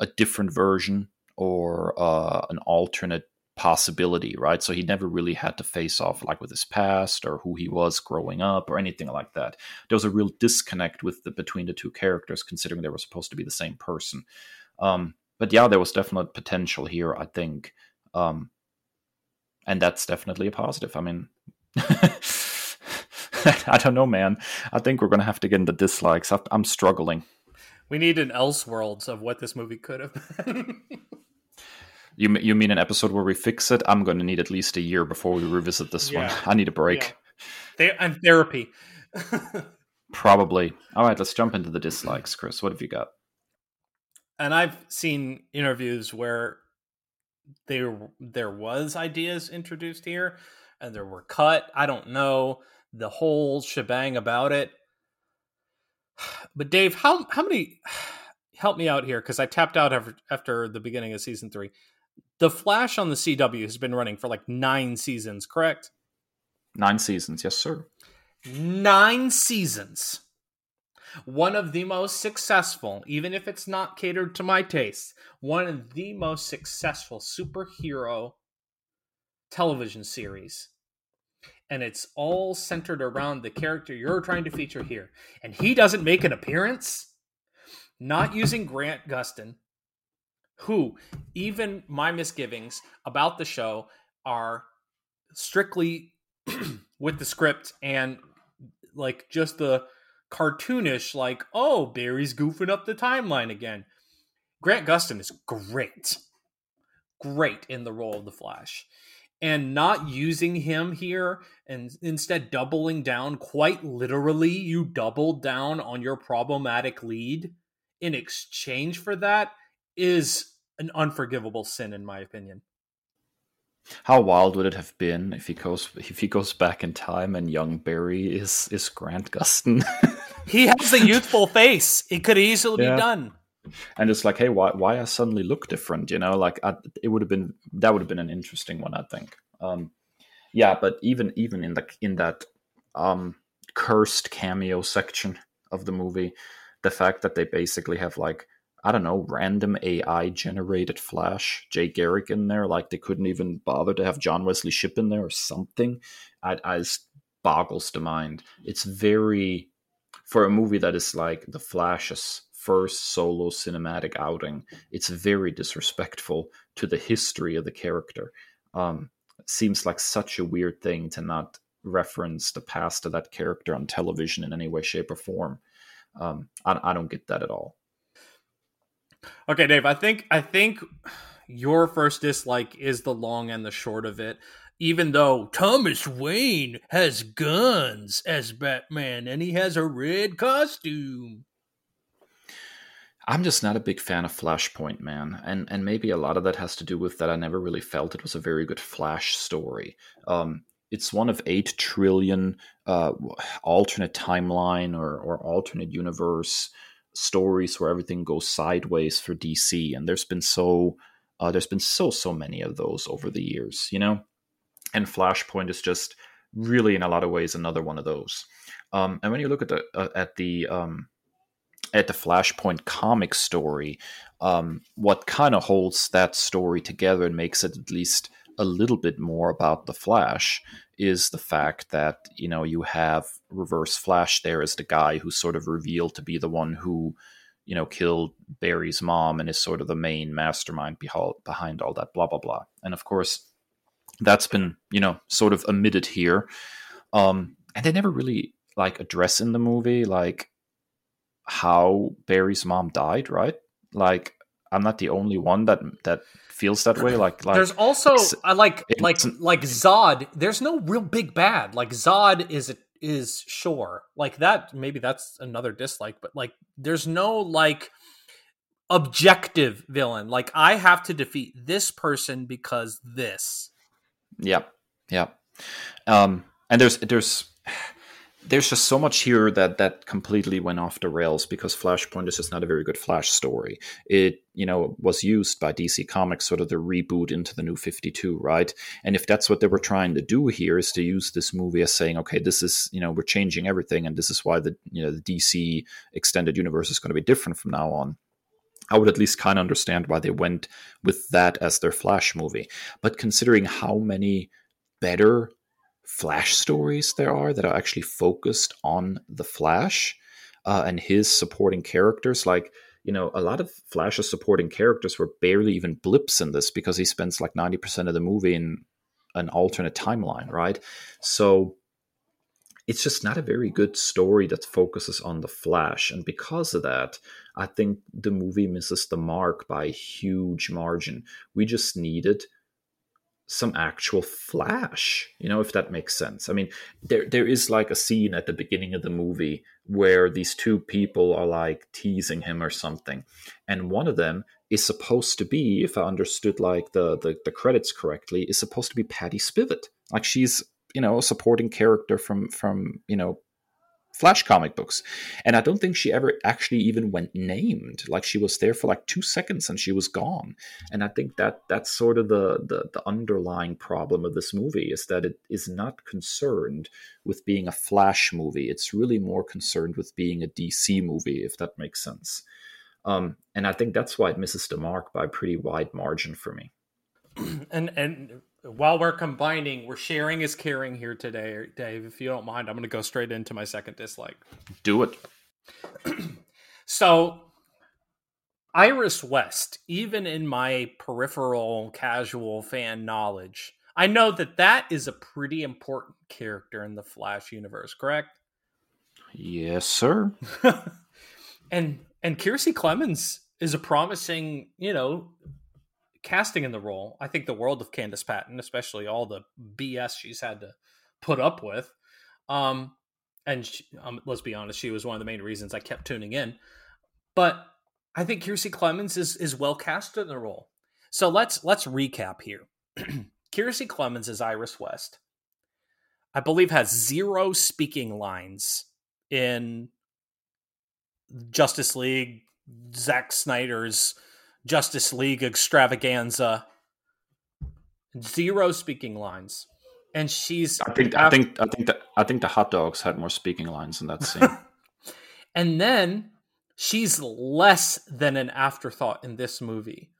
a different version or uh, an alternate possibility, right? So he never really had to face off like with his past or who he was growing up or anything like that. There was a real disconnect with the between the two characters, considering they were supposed to be the same person. Um, but yeah, there was definite potential here, I think. Um, and that's definitely a positive. I mean, I don't know, man. I think we're to have to get into dislikes. I'm struggling. We need an Elseworlds of what this movie could have been. you you mean an episode where we fix it? I'm going to need at least a year before we revisit this yeah. one. I need a break. Yeah. and therapy. Probably. All right, let's jump into the dislikes, Kris. What have you got? And I've seen interviews where there there was ideas introduced here and there were cut. I don't know the whole shebang about it. But Dave, how how many help me out here because I tapped out after, after the beginning of season 3. The Flash on the CW has been running for like 9 seasons, correct? 9 seasons, yes sir. 9 seasons one of the most successful, even if it's not catered to my taste, one of the most successful superhero television series. And it's all centered around the character you're trying to feature here. And he doesn't make an appearance, not using Grant Gustin, who, even my misgivings about the show, are strictly with the script and like just the cartoonish, like, oh, Barry's goofing up the timeline again. Grant Gustin is great. Great in the role of the Flash. And not using him here and instead doubling down, quite literally, you doubled down on your problematic lead in exchange for that is an unforgivable sin, in my opinion. How wild would it have been if he goes if he goes back in time and young Barry is is Grant Gustin? he has a youthful face. It could easily yeah. be done. And it's like, hey, why why I suddenly look different? You know, like I, it would have been that would have been an interesting one, I think. Um, yeah, but even even in the in that um, cursed cameo section of the movie, the fact that they basically have like I don't know, random AI generated Flash, Jay Garrick in there. Like they couldn't even bother to have John Wesley Shipp in there or something. I, I just boggles the mind. It's very for a movie that is like the Flash's first solo cinematic outing. It's very disrespectful to the history of the character. Um, seems like such a weird thing to not reference the past of that character on television in any way, shape, or form. Um, I, I don't get that at all. Okay, Dave. I think I think your first dislike is the long and the short of it. Even though Thomas Wayne has guns as Batman and he has a red costume. I'm just not a big fan of Flashpoint, man, and and maybe a lot of that has to do with that I never really felt it was a very good Flash story. Um, it's one of eight trillion uh, alternate timeline or, or alternate universe stories where everything goes sideways for DC, and there's been so uh, there's been so so many of those over the years, you know. And Flashpoint is just really, in a lot of ways, another one of those. Um, and when you look at the uh, at the um, at the Flashpoint comic story, um, what kind of holds that story together and makes it at least a little bit more about the Flash is the fact that you know you have Reverse Flash there as the guy who's sort of revealed to be the one who you know killed Barry's mom and is sort of the main mastermind behind all that blah blah blah. And of course, that's been you know sort of omitted here, um, and they never really like address in the movie like how Barry's mom died, right? Like I'm not the only one that that feels that way. Like, like there's also I like like like Zod. There's no real big bad. Like Zod is is sure like that. Maybe that's another dislike, but like there's no like objective villain. Like I have to defeat this person because this. Yep. Yep. Um, and there's there's there's just so much here that that completely went off the rails because Flashpoint is just not a very good Flash story. It you know was used by DC Comics sort of the reboot into the New Fifty Two, right? And if that's what they were trying to do here is to use this movie as saying, okay, this is you know we're changing everything, and this is why the you know the DC extended universe is going to be different from now on. I would at least kind of understand why they went with that as their Flash movie. But considering how many better Flash stories there are that are actually focused on the Flash uh, and his supporting characters. Like, you know, a lot of Flash's supporting characters were barely even blips in this because he spends like 90% of the movie in an alternate timeline, right? So it's just not a very good story that focuses on the Flash. And because of that, I think the movie misses the mark by a huge margin. We just needed some actual flash you know if that makes sense. I mean there there is like a scene at the beginning of the movie where these two people are like teasing him or something. And one of them is supposed to be if i understood like the the, the credits correctly is supposed to be patty spivot. Like she's you know a supporting character from from you know Flash comic books. And I don't think she ever actually even went named. Like she was there for like two seconds and she was gone. And I think that that's sort of the, the, the underlying problem of this movie is that it is not concerned with being a Flash movie. It's really more concerned with being a DC movie, if that makes sense. Um, and I think that's why it misses the mark by a pretty wide margin for me. And and while we're combining, we're sharing is caring here today, Dave. If you don't mind, I'm going to go straight into my second dislike. Do it. so, Iris West, even in my peripheral casual fan knowledge, I know that that is a pretty important character in the Flash universe, correct? Yes, sir. and and Kiersey Clemons is a promising, you know, casting in the role. I think the world of Candice Patton, especially all the BS she's had to put up with. Um, and she, um, let's be honest, she was one of the main reasons I kept tuning in. But I think Kiersey Clemons is is well cast in the role. So let's let's recap here. Kiersey Clemons is Iris West. I believe has zero speaking lines in Justice League, Zack Snyder's Justice League extravaganza. Zero speaking lines. And she's I think I think I think that I think the hot dogs had more speaking lines in that scene. and then she's less than an afterthought in this movie.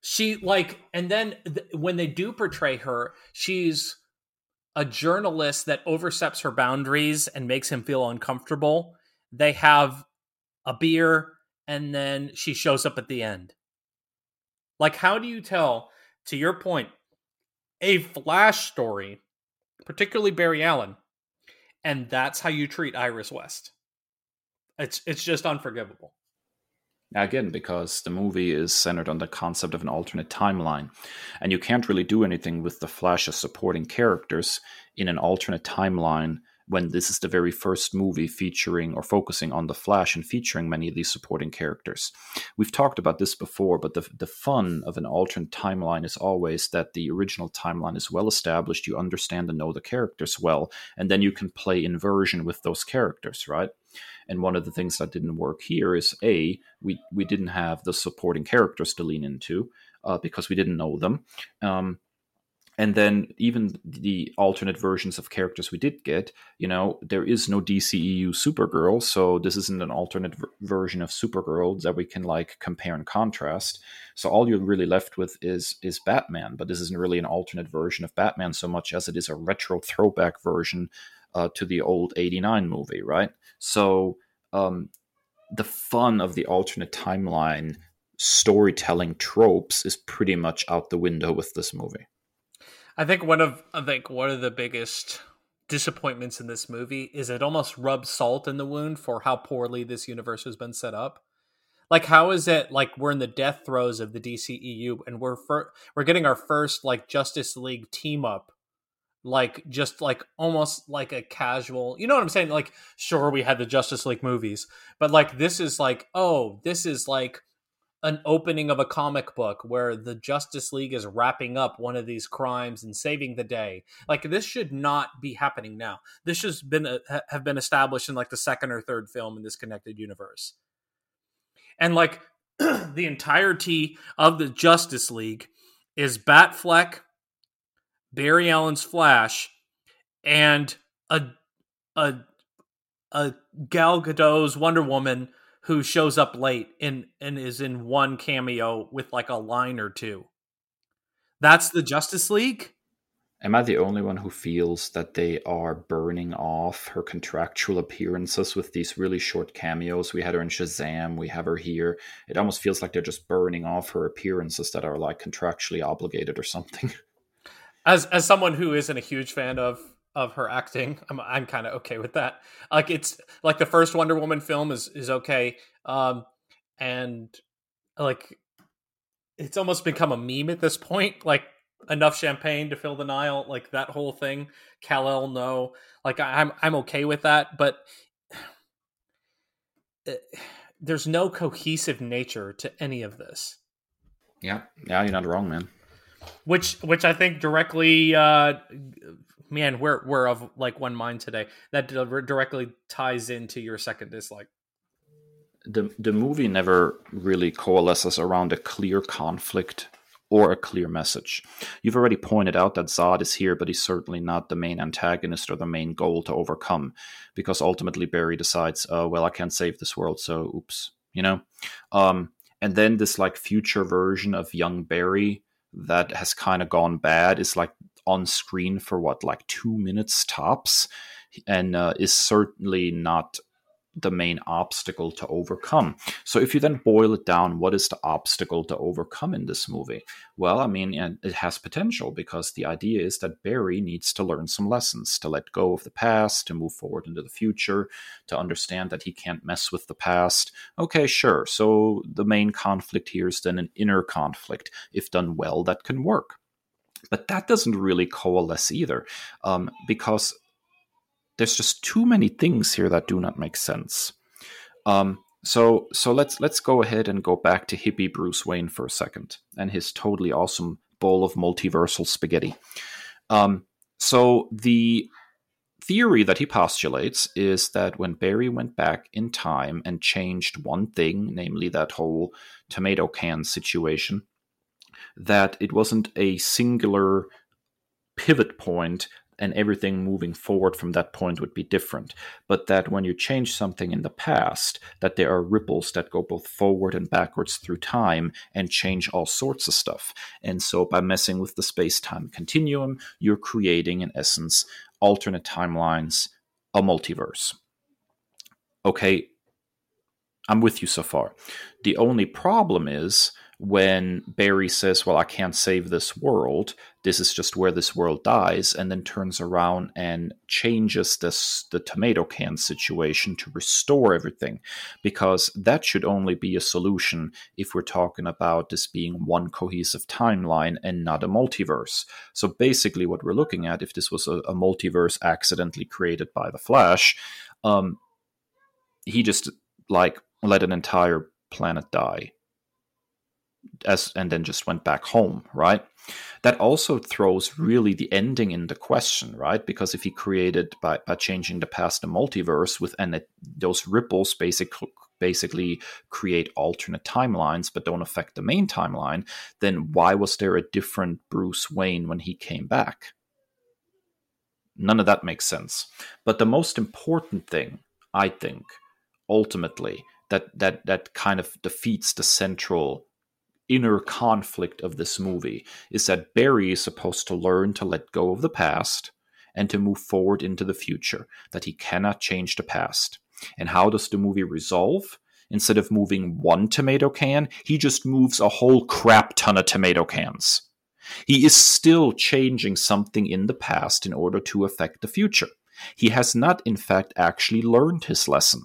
She like and then th- when they do portray her, she's a journalist that oversteps her boundaries and makes him feel uncomfortable. They have a beer and then she shows up at the end. Like, how do you tell, to your point, a Flash story, particularly Barry Allen, and that's how you treat Iris West? It's it's just unforgivable. Now, Again, because the movie is centered on the concept of an alternate timeline, and you can't really do anything with the Flash as supporting characters in an alternate timeline when this is the very first movie featuring or focusing on the Flash and featuring many of these supporting characters. We've talked about this before, but the, the fun of an alternate timeline is always that the original timeline is well established, you understand and know the characters well, and then you can play inversion with those characters, right? And one of the things that didn't work here is A, we, we didn't have the supporting characters to lean into uh, because we didn't know them. Um, and then even the alternate versions of characters we did get you know there is no dceu supergirl so this isn't an alternate version of supergirl that we can like compare and contrast. So all you're really left with is is batman but this isn't really an alternate version of batman so much as it is a retro throwback version uh, to the old 89 movie right? So um, the fun of the alternate timeline storytelling tropes is pretty much out the window with this movie I think one of I think one of the biggest disappointments in this movie is it almost rubs salt in the wound for how poorly this universe has been set up. Like how is it like we're in the death throes of the DCEU and we're fir- we're getting our first like Justice League team up like just like almost like a casual you know what i'm saying like sure we had the justice league movies but like this is like oh this is like an opening of a comic book where the Justice League is wrapping up one of these crimes and saving the day. Like this should not be happening now. This has been uh, a, have been established in like the second or third film in this connected universe. And like the entirety of the Justice League is Batfleck, Barry Allen's Flash, and a a a Gal Gadot's Wonder Woman who shows up late and and is in one cameo with like a line or two. That's the Justice League. Am I the only one who feels that they are burning off her contractual appearances with these really short cameos? We had her in Shazam, we have her here. It almost feels like they're just burning off her appearances that are like contractually obligated or something. As as someone who isn't a huge fan of of her acting. I'm I'm kind of okay with that. Like it's like the first Wonder Woman film is is okay, um, and like it's almost become a meme at this point. Like enough champagne to fill the Nile, like that whole thing. Kal El, no, like I'm I'm okay with that, but eh, there's no cohesive nature to any of this. Yeah, yeah, you're not wrong, man. Which which I think directly uh, man, we're we're of like one mind today. That directly ties into your second dislike. The the movie never really coalesces around a clear conflict or a clear message. You've already pointed out that Zod is here, but he's certainly not the main antagonist or the main goal to overcome, because ultimately Barry decides, uh, well, I can't save this world, so oops, you know. Um, and then this like future version of young Barry that has kind of gone bad is like on screen for what like two minutes tops and uh, is certainly not the main obstacle to overcome. So, if you then boil it down, what is the obstacle to overcome in this movie? Well, I mean, it has potential because the idea is that Barry needs to learn some lessons, to let go of the past, to move forward into the future, to understand that he can't mess with the past. Okay, sure. So, the main conflict here is then an inner conflict. If done well, that can work. But that doesn't really coalesce either, um, because there's just too many things here that do not make sense. Um, so so let's let's go ahead and go back to hippie Bruce Wayne for a second and his totally awesome bowl of multiversal spaghetti. Um, so the theory that he postulates is that when Barry went back in time and changed one thing, namely that whole tomato can situation, that it wasn't a singular pivot point and everything moving forward from that point would be different but that when you change something in the past that there are ripples that go both forward and backwards through time and change all sorts of stuff. And so by messing with the space-time continuum you're creating in essence alternate timelines a multiverse. Okay i'm with you so far. The only problem is when Barry says, Well, I can't save this world, this is just where this world dies, and then turns around and changes this the tomato can situation to restore everything. Because that should only be a solution if we're talking about this being one cohesive timeline and not a multiverse. So basically what we're looking at, if this was a, a multiverse accidentally created by the Flash, um, he just like let an entire planet die as and then just went back home, right? That also throws really the ending in the question, right? Because if he created by, by changing the past the multiverse with and it, those ripples basically basically create alternate timelines but don't affect the main timeline, then why was there a different Bruce Wayne when he came back? None of that makes sense. But the most important thing, I think, ultimately, that that that kind of defeats the central inner conflict of this movie is that Barry is supposed to learn to let go of the past and to move forward into the future, that he cannot change the past. And how does the movie resolve? Instead of moving one tomato can, he just moves a whole crap ton of tomato cans. He is still changing something in the past in order to affect the future. He has not, in fact, actually learned his lesson.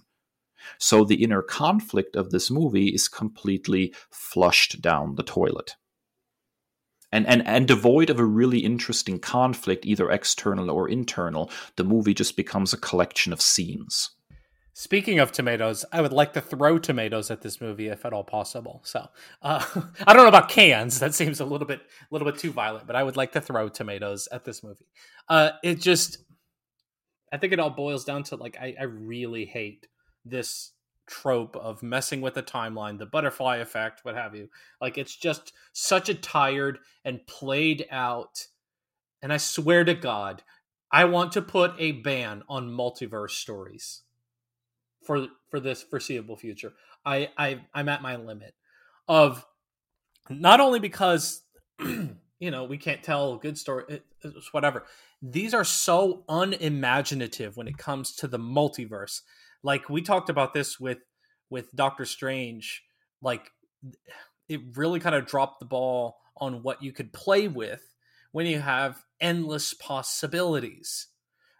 So the inner conflict of this movie is completely flushed down the toilet. And, and, and devoid of a really interesting conflict, either external or internal, the movie just becomes a collection of scenes. Speaking of tomatoes, I would like to throw tomatoes at this movie if at all possible. So uh, I don't know about cans; that seems a little bit, a little bit too violent. But I would like to throw tomatoes at this movie. Uh, it just, I think it all boils down to like I, I really hate this trope of messing with the timeline, the butterfly effect, what have you. Like it's just such a tired and played out. And I swear to God, I want to put a ban on multiverse stories for for this foreseeable future. I, I I'm at my limit of not only because you know we can't tell a good story, whatever. These are so unimaginative when it comes to the multiverse like we talked about this with with Doctor Strange, like it really kind of dropped the ball on what you could play with when you have endless possibilities.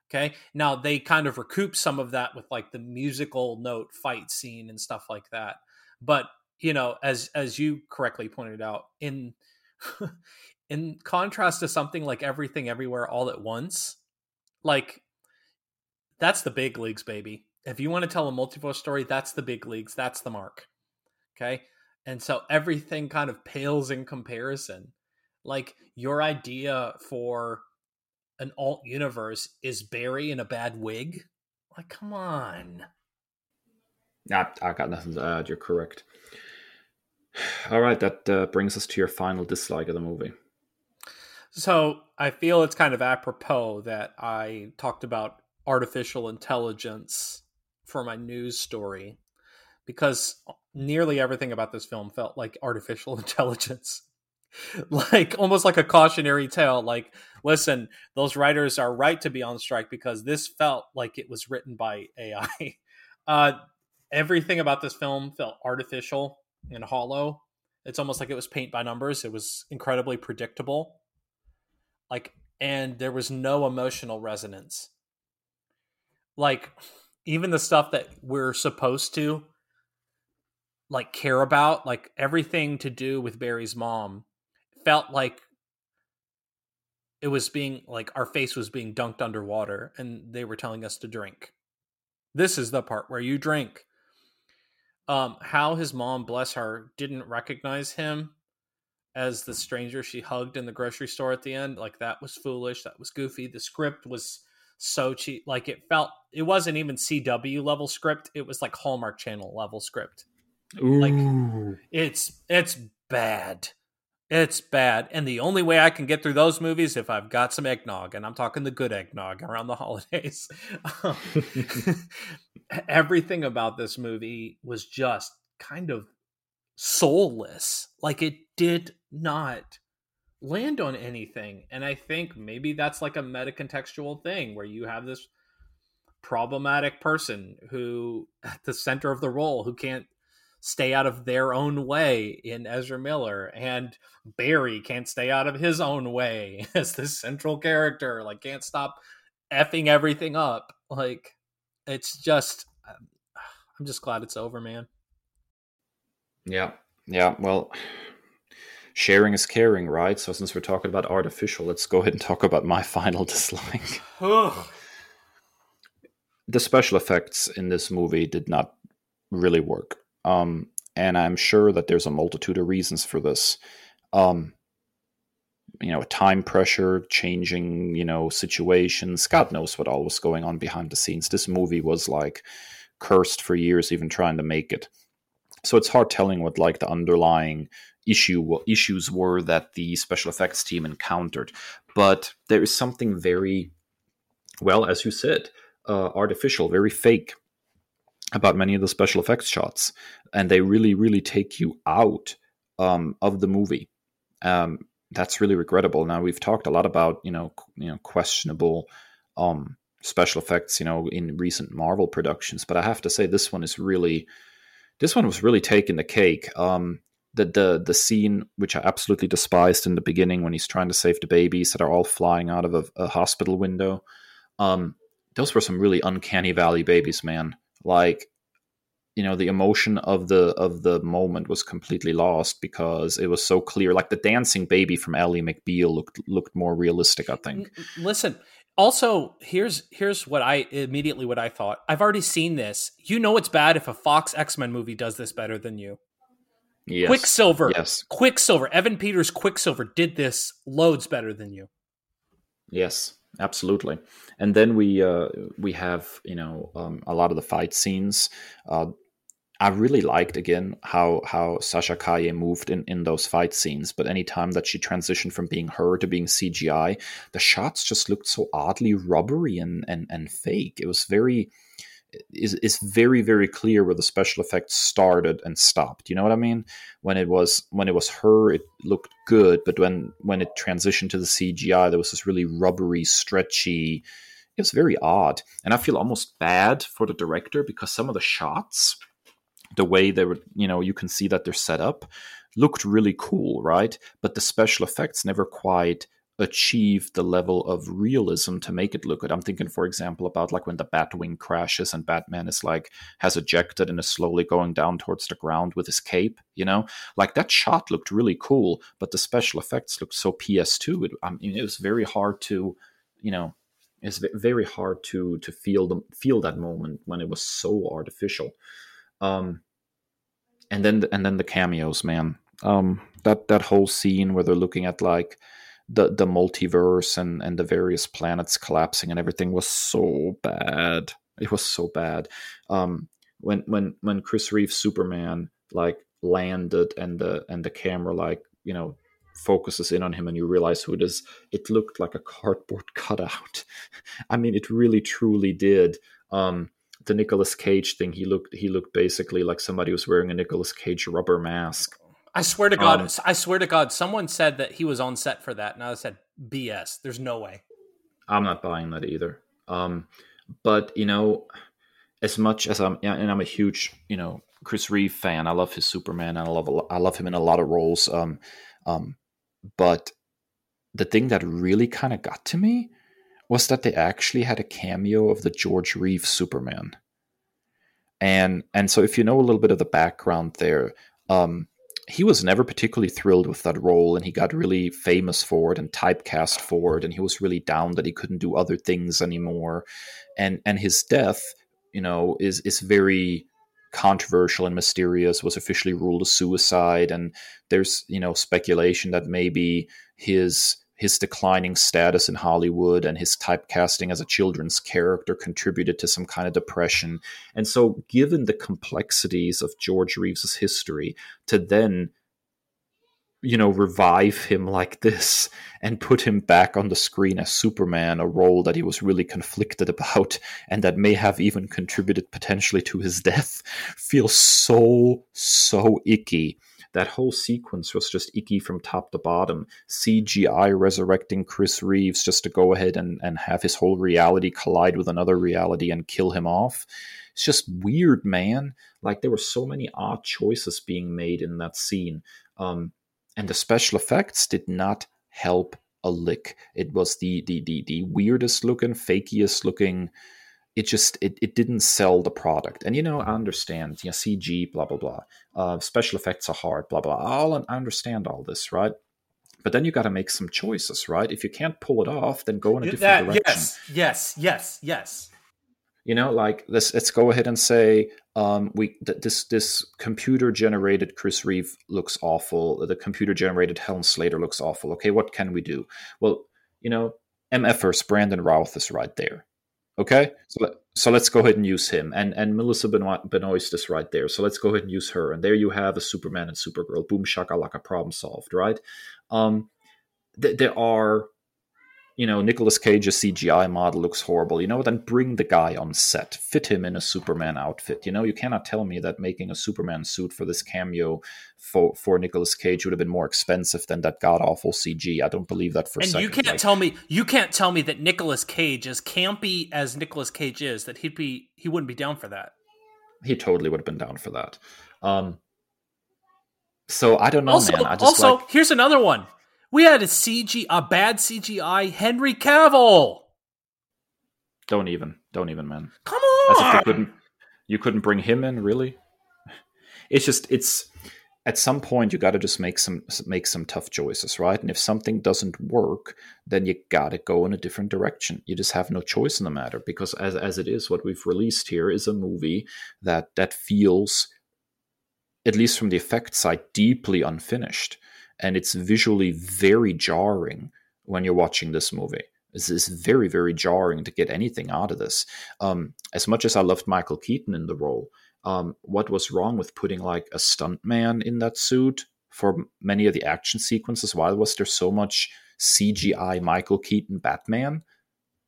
Okay. Now they kind of recoup some of that with like the musical note fight scene and stuff like that. But, you know, as as you correctly pointed out, in in contrast to something like everything everywhere all at once, like that's the big leagues, baby if you want to tell a multiverse story, that's the big leagues. That's the mark. Okay. And so everything kind of pales in comparison. Like your idea for an alt universe is Barry in a bad wig. Like, come on. I, I got nothing to add. You're correct. All right, that uh, brings us to your final dislike of the movie. So I feel it's kind of apropos that I talked about artificial intelligence for my news story because nearly everything about this film felt like artificial intelligence. like almost like a cautionary tale like listen those writers are right to be on strike because this felt like it was written by ai Uh, everything about this film felt artificial and hollow. It's almost like it was paint by numbers. It was incredibly predictable. Like, and there was no emotional resonance. Like, even the stuff that we're supposed to like care about, like everything to do with Barry's mom, felt like it was being like our face was being dunked underwater and they were telling us to drink. This is the part where you drink. Um, how his mom, bless her, didn't recognize him as the stranger she hugged in the grocery store at the end. Like that was foolish. That was goofy. The script was so cheap. Like it felt it wasn't even CW level script. It was like Hallmark Channel level script. Ooh. Like it's it's bad. It's bad. And the only way I can get through those movies if I've got some eggnog, and I'm talking the good eggnog around the holidays. Um, everything about this movie was just kind of soulless. Like it did not land on anything. And I think maybe that's like a meta contextual thing where you have this problematic person who at the center of the role who can't stay out of their own way in Ezra Miller, and Barry can't stay out of his own way as the central character. Like, can't stop effing everything up. Like, it's just, I'm just glad it's over, man. Yeah, yeah. Well, sharing is caring, right? So since we're talking about artificial, let's go ahead and talk about my final dislike. the special effects in this movie did not really work. Um, and I'm sure that there's a multitude of reasons for this. Um, you know, time pressure, changing, you know, situations. God knows what all was going on behind the scenes. This movie was like cursed for years, even trying to make it. So it's hard telling what like the underlying issue issues were that the special effects team encountered. But there is something very, well, as you said, uh, artificial, very fake about many of the special effects shots, and they really, really take you out um, of the movie. Um, that's really regrettable. Now we've talked a lot about you know you know questionable um, special effects you know in recent Marvel productions, but I have to say this one is really this one was really taking the cake. Um, the the the scene which I absolutely despised in the beginning when he's trying to save the babies that are all flying out of a, a hospital window. Um, those were some really uncanny valley babies, man. Like you know the emotion of the of the moment was completely lost because it was so clear. Like the dancing baby from Ally McBeal looked looked more realistic i think. Listen also here's here's what i immediately what i thought. I've already seen this. You know it's bad if a fox x-men movie does this better than you yes. quicksilver. Yes. Quicksilver. Evan peters quicksilver did this loads better than you. Yes absolutely. And then we uh, we have you know um, a lot of the fight scenes. Uh, I really liked again how how Sasha Calle moved in, in those fight scenes, but anytime that she transitioned from being her to being CGI, the shots just looked so oddly rubbery and and, and fake. It was very is is very very clear where the special effects started and stopped. You know what I mean? When it was when it was her, it looked good, but when when it transitioned to the CGI, there was this really rubbery, stretchy. It was very odd, and I feel almost bad for the director because some of the shots, the way they were, you know, you can see that they're set up, looked really cool, right? But the special effects never quite achieve the level of realism to make it look good. I'm thinking, for example, about like when the Batwing crashes and Batman is like has ejected and is slowly going down towards the ground with his cape. You know, like that shot looked really cool, but the special effects looked so PS2. It, I mean, it was very hard to, you know, it's very hard to to feel the feel that moment when it was so artificial. Um, and then and then the cameos, man. Um, that that whole scene where they're looking at like the the multiverse and and the various planets collapsing and everything was so bad. It was so bad. Um, when when when Chris Reeve Superman like landed and the and the camera like you know focuses in on him and you realize who it is, it looked like a cardboard cutout. I mean, it really truly did. Um, the Nicolas Cage thing, he looked he looked basically like somebody was wearing a Nicolas Cage rubber mask. I swear to God, um, I swear to God, someone said that he was on set for that, and I said, "BS. There's no way." I'm not buying that either. Um, but you know, as much as I'm, and I'm a huge, you know, Chris Reeve fan. I love his Superman. And I love, I love him in a lot of roles. Um, um, but the thing that really kind of got to me was that they actually had a cameo of the George Reeves Superman. And and so if you know a little bit of the background there, um, he was never particularly thrilled with that role and he got really famous for it and typecast for it and he was really down that he couldn't do other things anymore. And and his death you know is is very controversial and mysterious was officially ruled a suicide and there's you know speculation that maybe his his declining status in Hollywood and his typecasting as a children's character contributed to some kind of depression. And so, given the complexities of George Reeves's history, to then you know, revive him like this and put him back on the screen as Superman, a role that he was really conflicted about and that may have even contributed potentially to his death, feels so, so icky that whole sequence was just icky from top to bottom. CGI resurrecting Chris Reeves just to go ahead and, and have his whole reality collide with another reality and kill him off. It's just weird, man. Like there were so many odd choices being made in that scene. Um, and the special effects did not help a lick. It was the the the, the weirdest looking, fakiest looking it just it, it didn't sell the product. And you know i understand yeah cg blah blah blah uh, special effects are hard blah blah all i understand all this right? But then you got to make some choices right? If you can't pull it off then go in a different that, direction. yes yes yes. Yes you know like let's let's go ahead and say um, we th- this this computer generated chris reeve looks awful. The computer generated helen slater looks awful. Okay what can we do? Well you know mfers brandon routh is right there Okay, so so let's go ahead and use him, and and Melissa Benoist, Benoist is right there. So let's go ahead and use her, and there you have a Superman and Supergirl. Boom shakalaka, problem solved. Right? Um, th- there are you know, Nicolas Cage's CGI model looks horrible. You know, then bring the guy on set, fit him in a Superman outfit. You know, you cannot tell me that making a Superman suit for this cameo for for Nicolas Cage would have been more expensive than that god awful CG. I don't believe that for and a second. you can't like, tell me you can't tell me that Nicolas Cage, as campy as Nicolas Cage is, that he'd be he wouldn't be down for that. He totally would have been down for that. Um, so I don't know, also, man. I just also like, here's another one. We had a CG, a bad CGI Henry Cavill. Don't even, don't even, man. Come on. As if you couldn't, you couldn't bring him in, really. It's just, it's at some point you got to just make some make some tough choices, right? And if something doesn't work, then you got to go in a different direction. You just have no choice in the matter because, as as it is, what we've released here is a movie that that feels, at least from the effect side, deeply unfinished and it's visually very jarring when you're watching this movie. It's, is very, very jarring to get anything out of this. Um, as much as I loved Michael Keaton in the role, um, what was wrong with putting like a stuntman in that suit for many of the action sequences? Why was there so much CGI Michael Keaton Batman?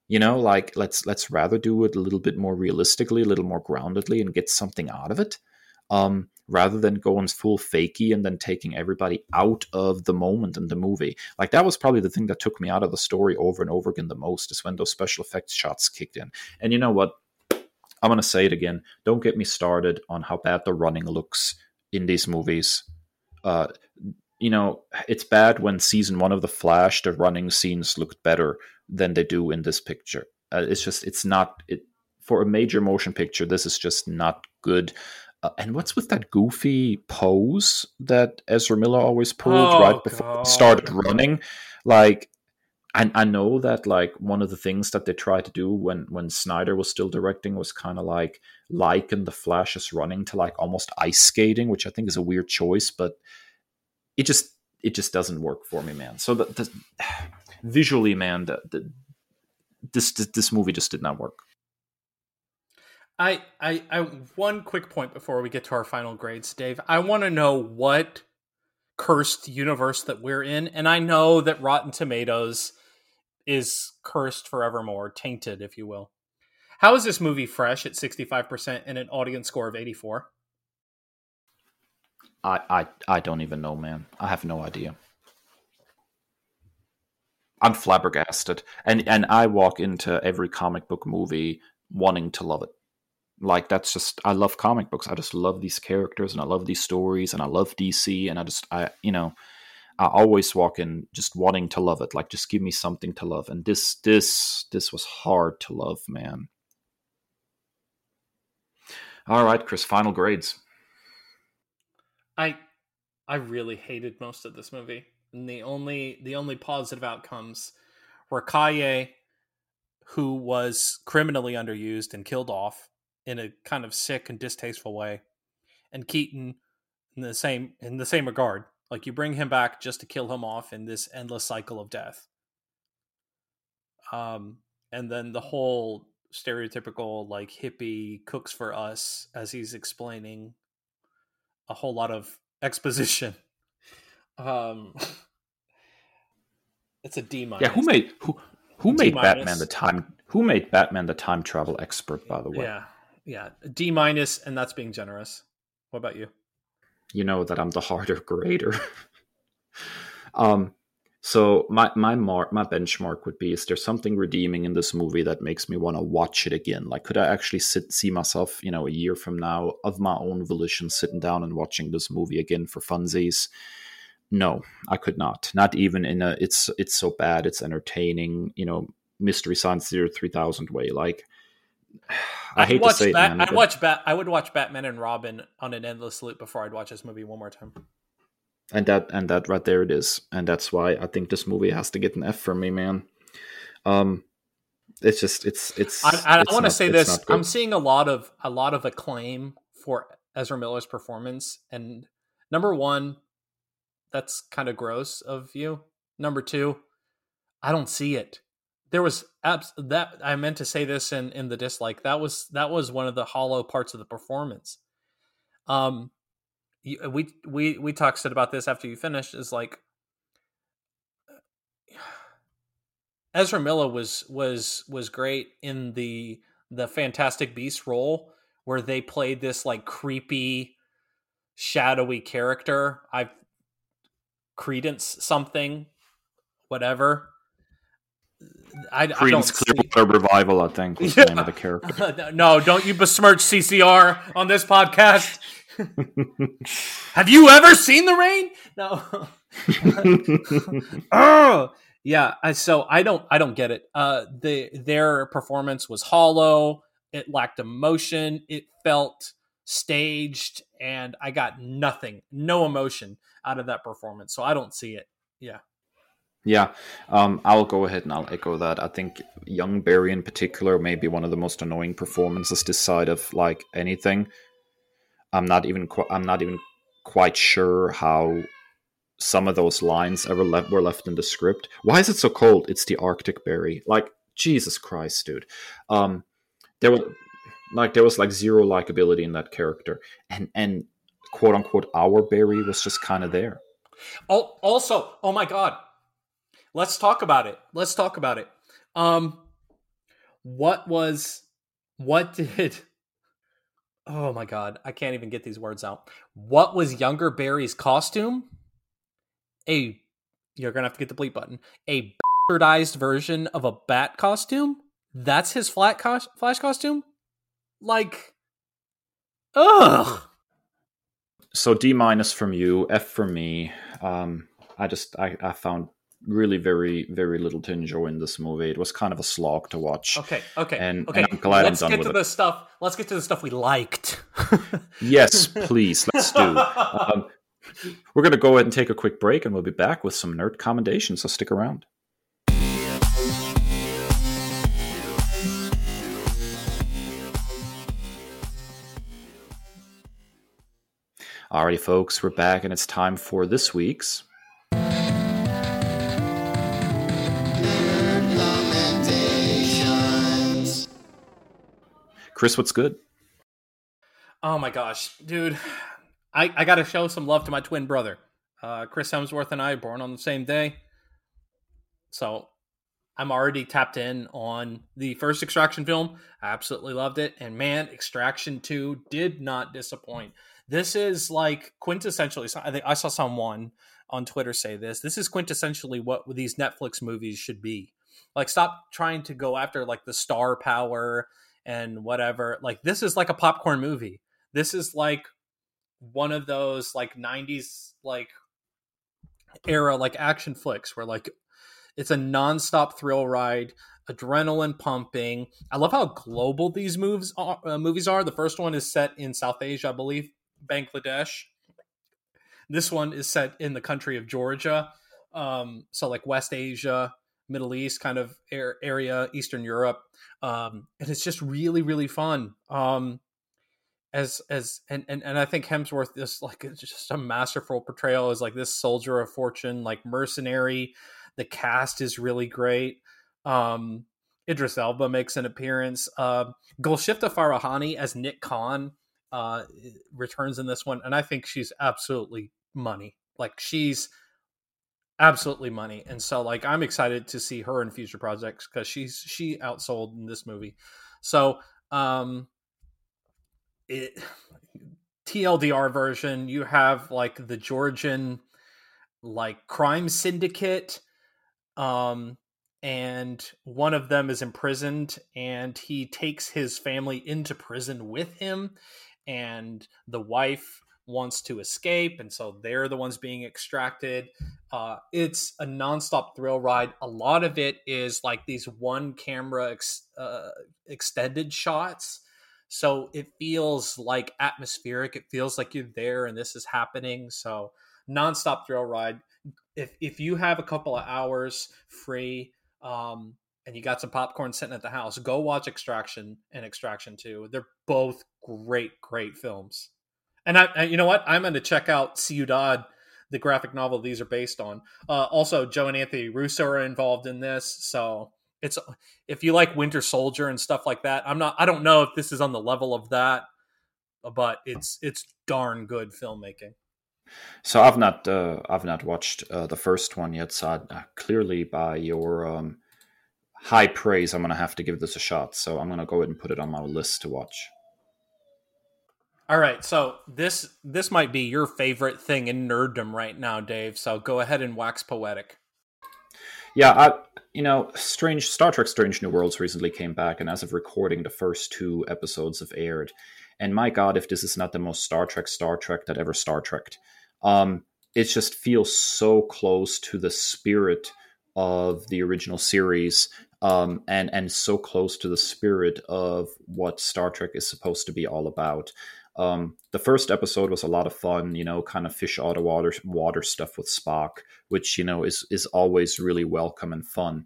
You know, like let's let's rather do it a little bit more realistically, a little more groundedly, and get something out of it. Um, rather than going full fakey and then taking everybody out of the moment in the movie. Like that was probably the thing that took me out of the story over and over again the most is when those special effects shots kicked in. And you know what? I'm going to say it again. Don't get me started on how bad the running looks in these movies. Uh, you know, it's bad when season one of The Flash, the running scenes looked better than they do in this picture. Uh, it's just, it's not, it, for a major motion picture, this is just not good. Uh, and what's with that goofy pose that Ezra Miller always pulled oh, right before God. he started running? Like, I, I know that like one of the things that they tried to do when when Snyder was still directing was kind of like liken the Flash's running to like almost ice skating, which I think is a weird choice, but it just it just doesn't work for me, man. So the, the visually, man, the, the this, this this movie just did not work. I, I, I, one quick point before we get to our final grades, Dave. I want to know what cursed universe that we're in, and I know that Rotten Tomatoes is cursed forevermore, tainted, if you will. How is this movie fresh at sixty five percent and an audience score of eighty four? I, I, I don't even know, man. I have no idea. I'm flabbergasted, and and I walk into every comic book movie wanting to love it like that's just I love comic books. I just love these characters and I love these stories and I love DC and I just I you know I always walk in just wanting to love it. Like just give me something to love. And this this this was hard to love, man. All right, Kris, final grades. I I really hated most of this movie. And the only the only positive outcomes were Calle, who was criminally underused and killed off in a kind of sick and distasteful way, and Keaton in the same in the same regard. Like you bring him back just to kill him off in this endless cycle of death. Um, and then the whole stereotypical like hippie cooks for us as he's explaining a whole lot of exposition. Um, it's a D minus. Yeah, who made who who made D-minus. Batman the time who made Batman the time travel expert? By the way, yeah, yeah, D minus, and that's being generous. What about you? You know that I'm the harder grader. um, so my my mark my benchmark would be: is there something redeeming in this movie that makes me want to watch it again? Like, could I actually sit see myself, you know, a year from now, of my own volition, sitting down and watching this movie again for funsies? No, I could not. Not even in a it's it's so bad, it's entertaining, you know, Mystery Science Theater three thousand way. Like, I hate to say Bat- it, man, I'd watch Bat. I would watch Batman and Robin on an endless loop before I'd watch this movie one more time. And that and that right there it is. And that's why i think this movie has to get an f from me man. Um it's just it's it's i, I want to say this i'm seeing a lot of a lot of acclaim for ezra miller's performance. And number one that's kind of gross of you. Number two i don't see it there was abs- that i meant to say this in in the dislike that was that was one of the hollow parts of the performance um uh, we we we talked about this after you finished is like Ezra Miller was was was great in the the Fantastic Beast role where they played this like creepy shadowy character. I've credence something whatever. I, Creedence Clearwater Revival, I think, was yeah. the name of the character. no, don't you besmirch CCR on this podcast. Have you ever seen the rain? No. oh, yeah. So I don't. I don't get it. Uh, the their performance was hollow. It lacked emotion. It felt staged, and I got nothing, no emotion out of that performance. So I don't see it. Yeah. Yeah, um, I'll go ahead and I'll echo that. I think young Barry in particular may be one of the most annoying performances this side of like anything. I'm not even qu- I'm not even quite sure how some of those lines ever left were left in the script. Why is it so cold? It's the Arctic Barry. Like Jesus Christ, dude. Um, there was like there was like zero likability in that character, and and quote unquote our Barry was just kind of there. Oh, also, oh my God, let's talk about it. Let's talk about it. Um, what was what did oh my god, I can't even get these words out. What was younger Barry's costume? A you're gonna have to get the bleep button. A bastardized version of a bat costume. That's his flat cos- flash costume. Like, ugh. So D minus from you, F from me. Um, I just I, I found really very very little to enjoy in this movie. It was kind of a slog to watch. Okay, okay, and, okay. And I'm glad let's I'm get to it. the stuff. Let's get to the stuff we liked. yes, please. Let's do. Um, we're going to go ahead and take a quick break, and we'll be back with some nerd commendations. So stick around. Alrighty, folks, we're back, and it's time for this week's Kris, what's good? Oh my gosh, dude. I, I got to show some love to my twin brother. Uh, Chris Hemsworth and I born on the same day. So I'm already tapped in on the first Extraction film. I absolutely loved it. And man, Extraction 2 did not disappoint. This is like quintessentially, I think I saw someone on Twitter say this. This is quintessentially what these Netflix movies should be. Like, stop trying to go after like the star power and whatever. Like this is like a popcorn movie. This is like one of those like 90s like era like action flicks where like it's a nonstop thrill ride, adrenaline pumping. I love how global these moves are, uh, movies are. The first one is set in South Asia, I believe, Bangladesh. This one is set in the country of Georgia, um, so like West Asia, Middle East kind of area, Eastern Europe, um, and it's just really really fun. Um, as as and, and and I think Hemsworth is like just a masterful portrayal as like this soldier of fortune, like mercenary. The cast is really great. Um, Idris Elba makes an appearance. Uh, Golshifteh Farahani as Nick Khan uh, returns in this one, and I think she's absolutely money. Like she's absolutely money, and so like I'm excited to see her in future projects because she's she outsold in this movie. So um, it TLDR version, you have like the Georgian like crime syndicate um and one of them is imprisoned and he takes his family into prison with him and the wife wants to escape and so they're the ones being extracted uh, it's a nonstop thrill ride a lot of it is like these one camera ex- uh, extended shots so it feels like atmospheric. It feels like you're there and this is happening. So nonstop thrill ride. If if you have a couple of hours free, um, and you got some popcorn sitting at the house, go watch Extraction and Extraction Two. They're both great, great films. And I, and you know what? I'm going to check out Ciudad, the graphic novel these are based on. Uh, also, Joe and Anthony Russo are involved in this, so it's if you like Winter Soldier and stuff like that. I'm not. I don't know if this is on the level of that, but it's it's darn good filmmaking. So I've not uh, I've not watched uh, the first one yet. So I, uh, clearly, by your um, high praise, I'm going to have to give this a shot. So I'm going to go ahead and put it on my list to watch. All right, so this this might be your favorite thing in nerddom right now, Dave. So go ahead and wax poetic. Yeah, I, you know, Strange Star Trek: Strange New Worlds recently came back, and as of recording, the first two episodes have aired. And my God, if this is not the most Star Trek Star Trek that ever Star Trekked, um, it just feels so close to the spirit of the original series, um, and and so close to the spirit of what Star Trek is supposed to be all about. Um, the first episode was a lot of fun, you know, kind of fish out of water water stuff with Spock, which you know is is always really welcome and fun.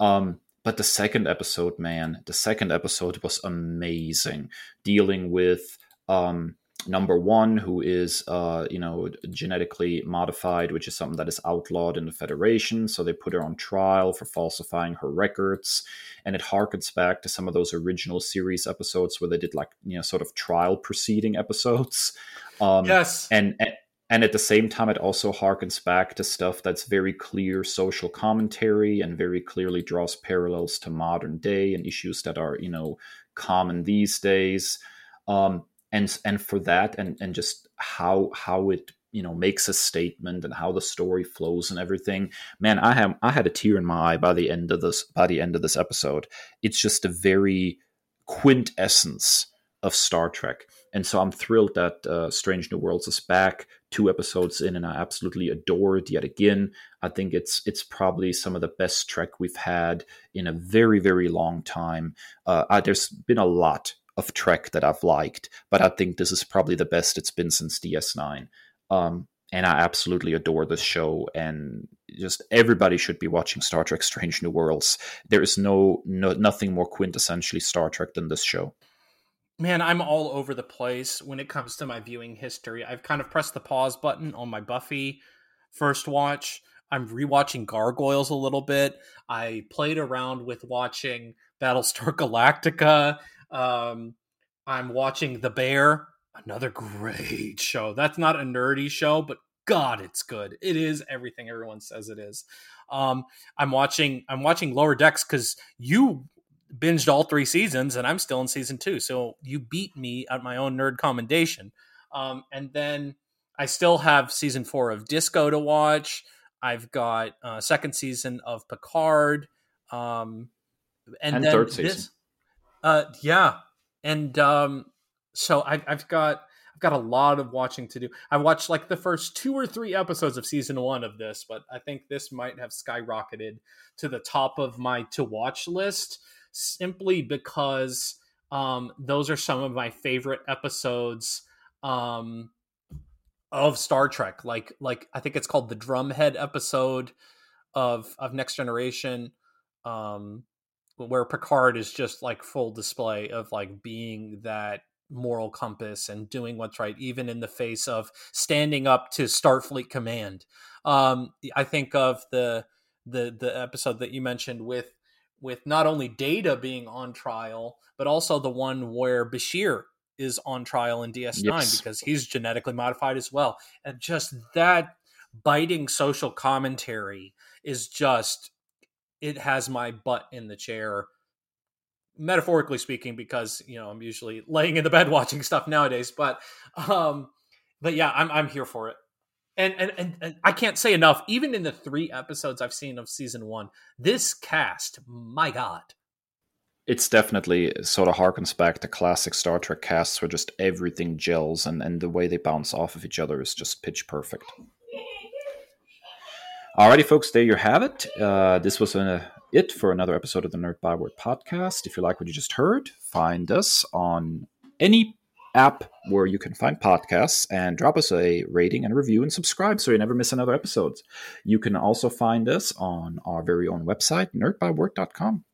Um, but the second episode, man, the second episode was amazing, dealing with um, number one, who is uh, you know genetically modified, which is something that is outlawed in the Federation. So they put her on trial for falsifying her records, and it harkens back to some of those original series episodes where they did like you know sort of trial proceeding episodes. Um, yes, and, and and at the same time it also harkens back to stuff that's very clear social commentary and very clearly draws parallels to modern day and issues that are you know common these days um, and and for that and and just how how it you know makes a statement and how the story flows and everything man i have i had a tear in my eye by the end of this by the end of this episode. It's just a very quintessence of star trek. And so i'm thrilled that uh, strange new worlds is back. Two episodes in and i absolutely adore it yet again. I think it's it's probably some of the best trek we've had in a very very long time. Uh, I, there's been a lot of Trek that I've liked, but I think this is probably the best it's been since DS9. Um, and I absolutely adore this show, and just everybody should be watching Star Trek: Strange New Worlds. There is no, no nothing more quintessentially Star Trek than this show. Man, I'm all over the place when it comes to my viewing history. I've kind of pressed the pause button on my Buffy first watch. I'm rewatching Gargoyles a little bit. I played around with watching Battlestar Galactica. Um, I'm watching The Bear, another great show. That's not a nerdy show, but God, it's good. It is everything everyone says it is. Um, I'm watching. I'm watching Lower Decks because you binged all three seasons, and I'm still in season two. So you beat me at my own nerd commendation. Um, and then I still have season four of Disco to watch. I've got uh, second season of Picard. Um, and, and then third season. This, Uh, yeah, and um, so I, I've got I've got a lot of watching to do. I watched like the first two or three episodes of season one of this, but I think this might have skyrocketed to the top of my to watch list simply because um, those are some of my favorite episodes um, of Star Trek. Like like I think it's called the Drumhead episode of of Next Generation. Um, where Picard is just like full display of like being that moral compass and doing what's right, even in the face of standing up to Starfleet command. Um, I think of the the the episode that you mentioned with with not only Data being on trial, but also the one where Bashir is on trial in DS9 yes. because he's genetically modified as well. And just that biting social commentary is just it has my butt in the chair metaphorically speaking because you know i'm usually laying in the bed watching stuff nowadays but um but yeah i'm i'm here for it and, and and, and i can't say enough even in the three episodes i've seen of season one this cast my god it's definitely sort of harkens back to classic Star Trek casts where just everything gels and, and the way they bounce off of each other is just pitch perfect. Alrighty, folks, there you have it. Uh, this was a, it for another episode of the Nerd Byword podcast. If you like what you just heard, find us on any app where you can find podcasts and drop us a rating and review and subscribe so you never miss another episode. You can also find us on our very own website, nerdbyword.com.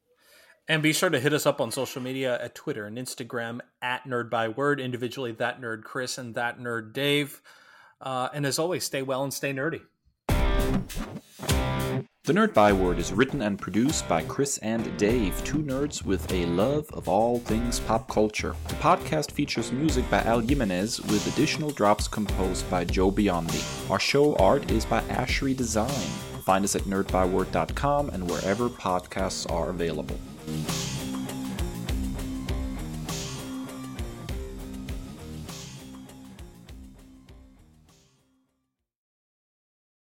And be sure to hit us up on social media at Twitter and Instagram at Nerd Byword, individually that nerd Kris and that nerd Dave. Uh, and as always, stay well and stay nerdy. The Nerd Byword is written and produced by Kris and Dave, two nerds with a love of all things pop culture. The podcast features music by Al Jimenez with additional drops composed by Joe Biondi. Our show art is by Ashery Design. Find us at nerdbyword.com and wherever podcasts are available.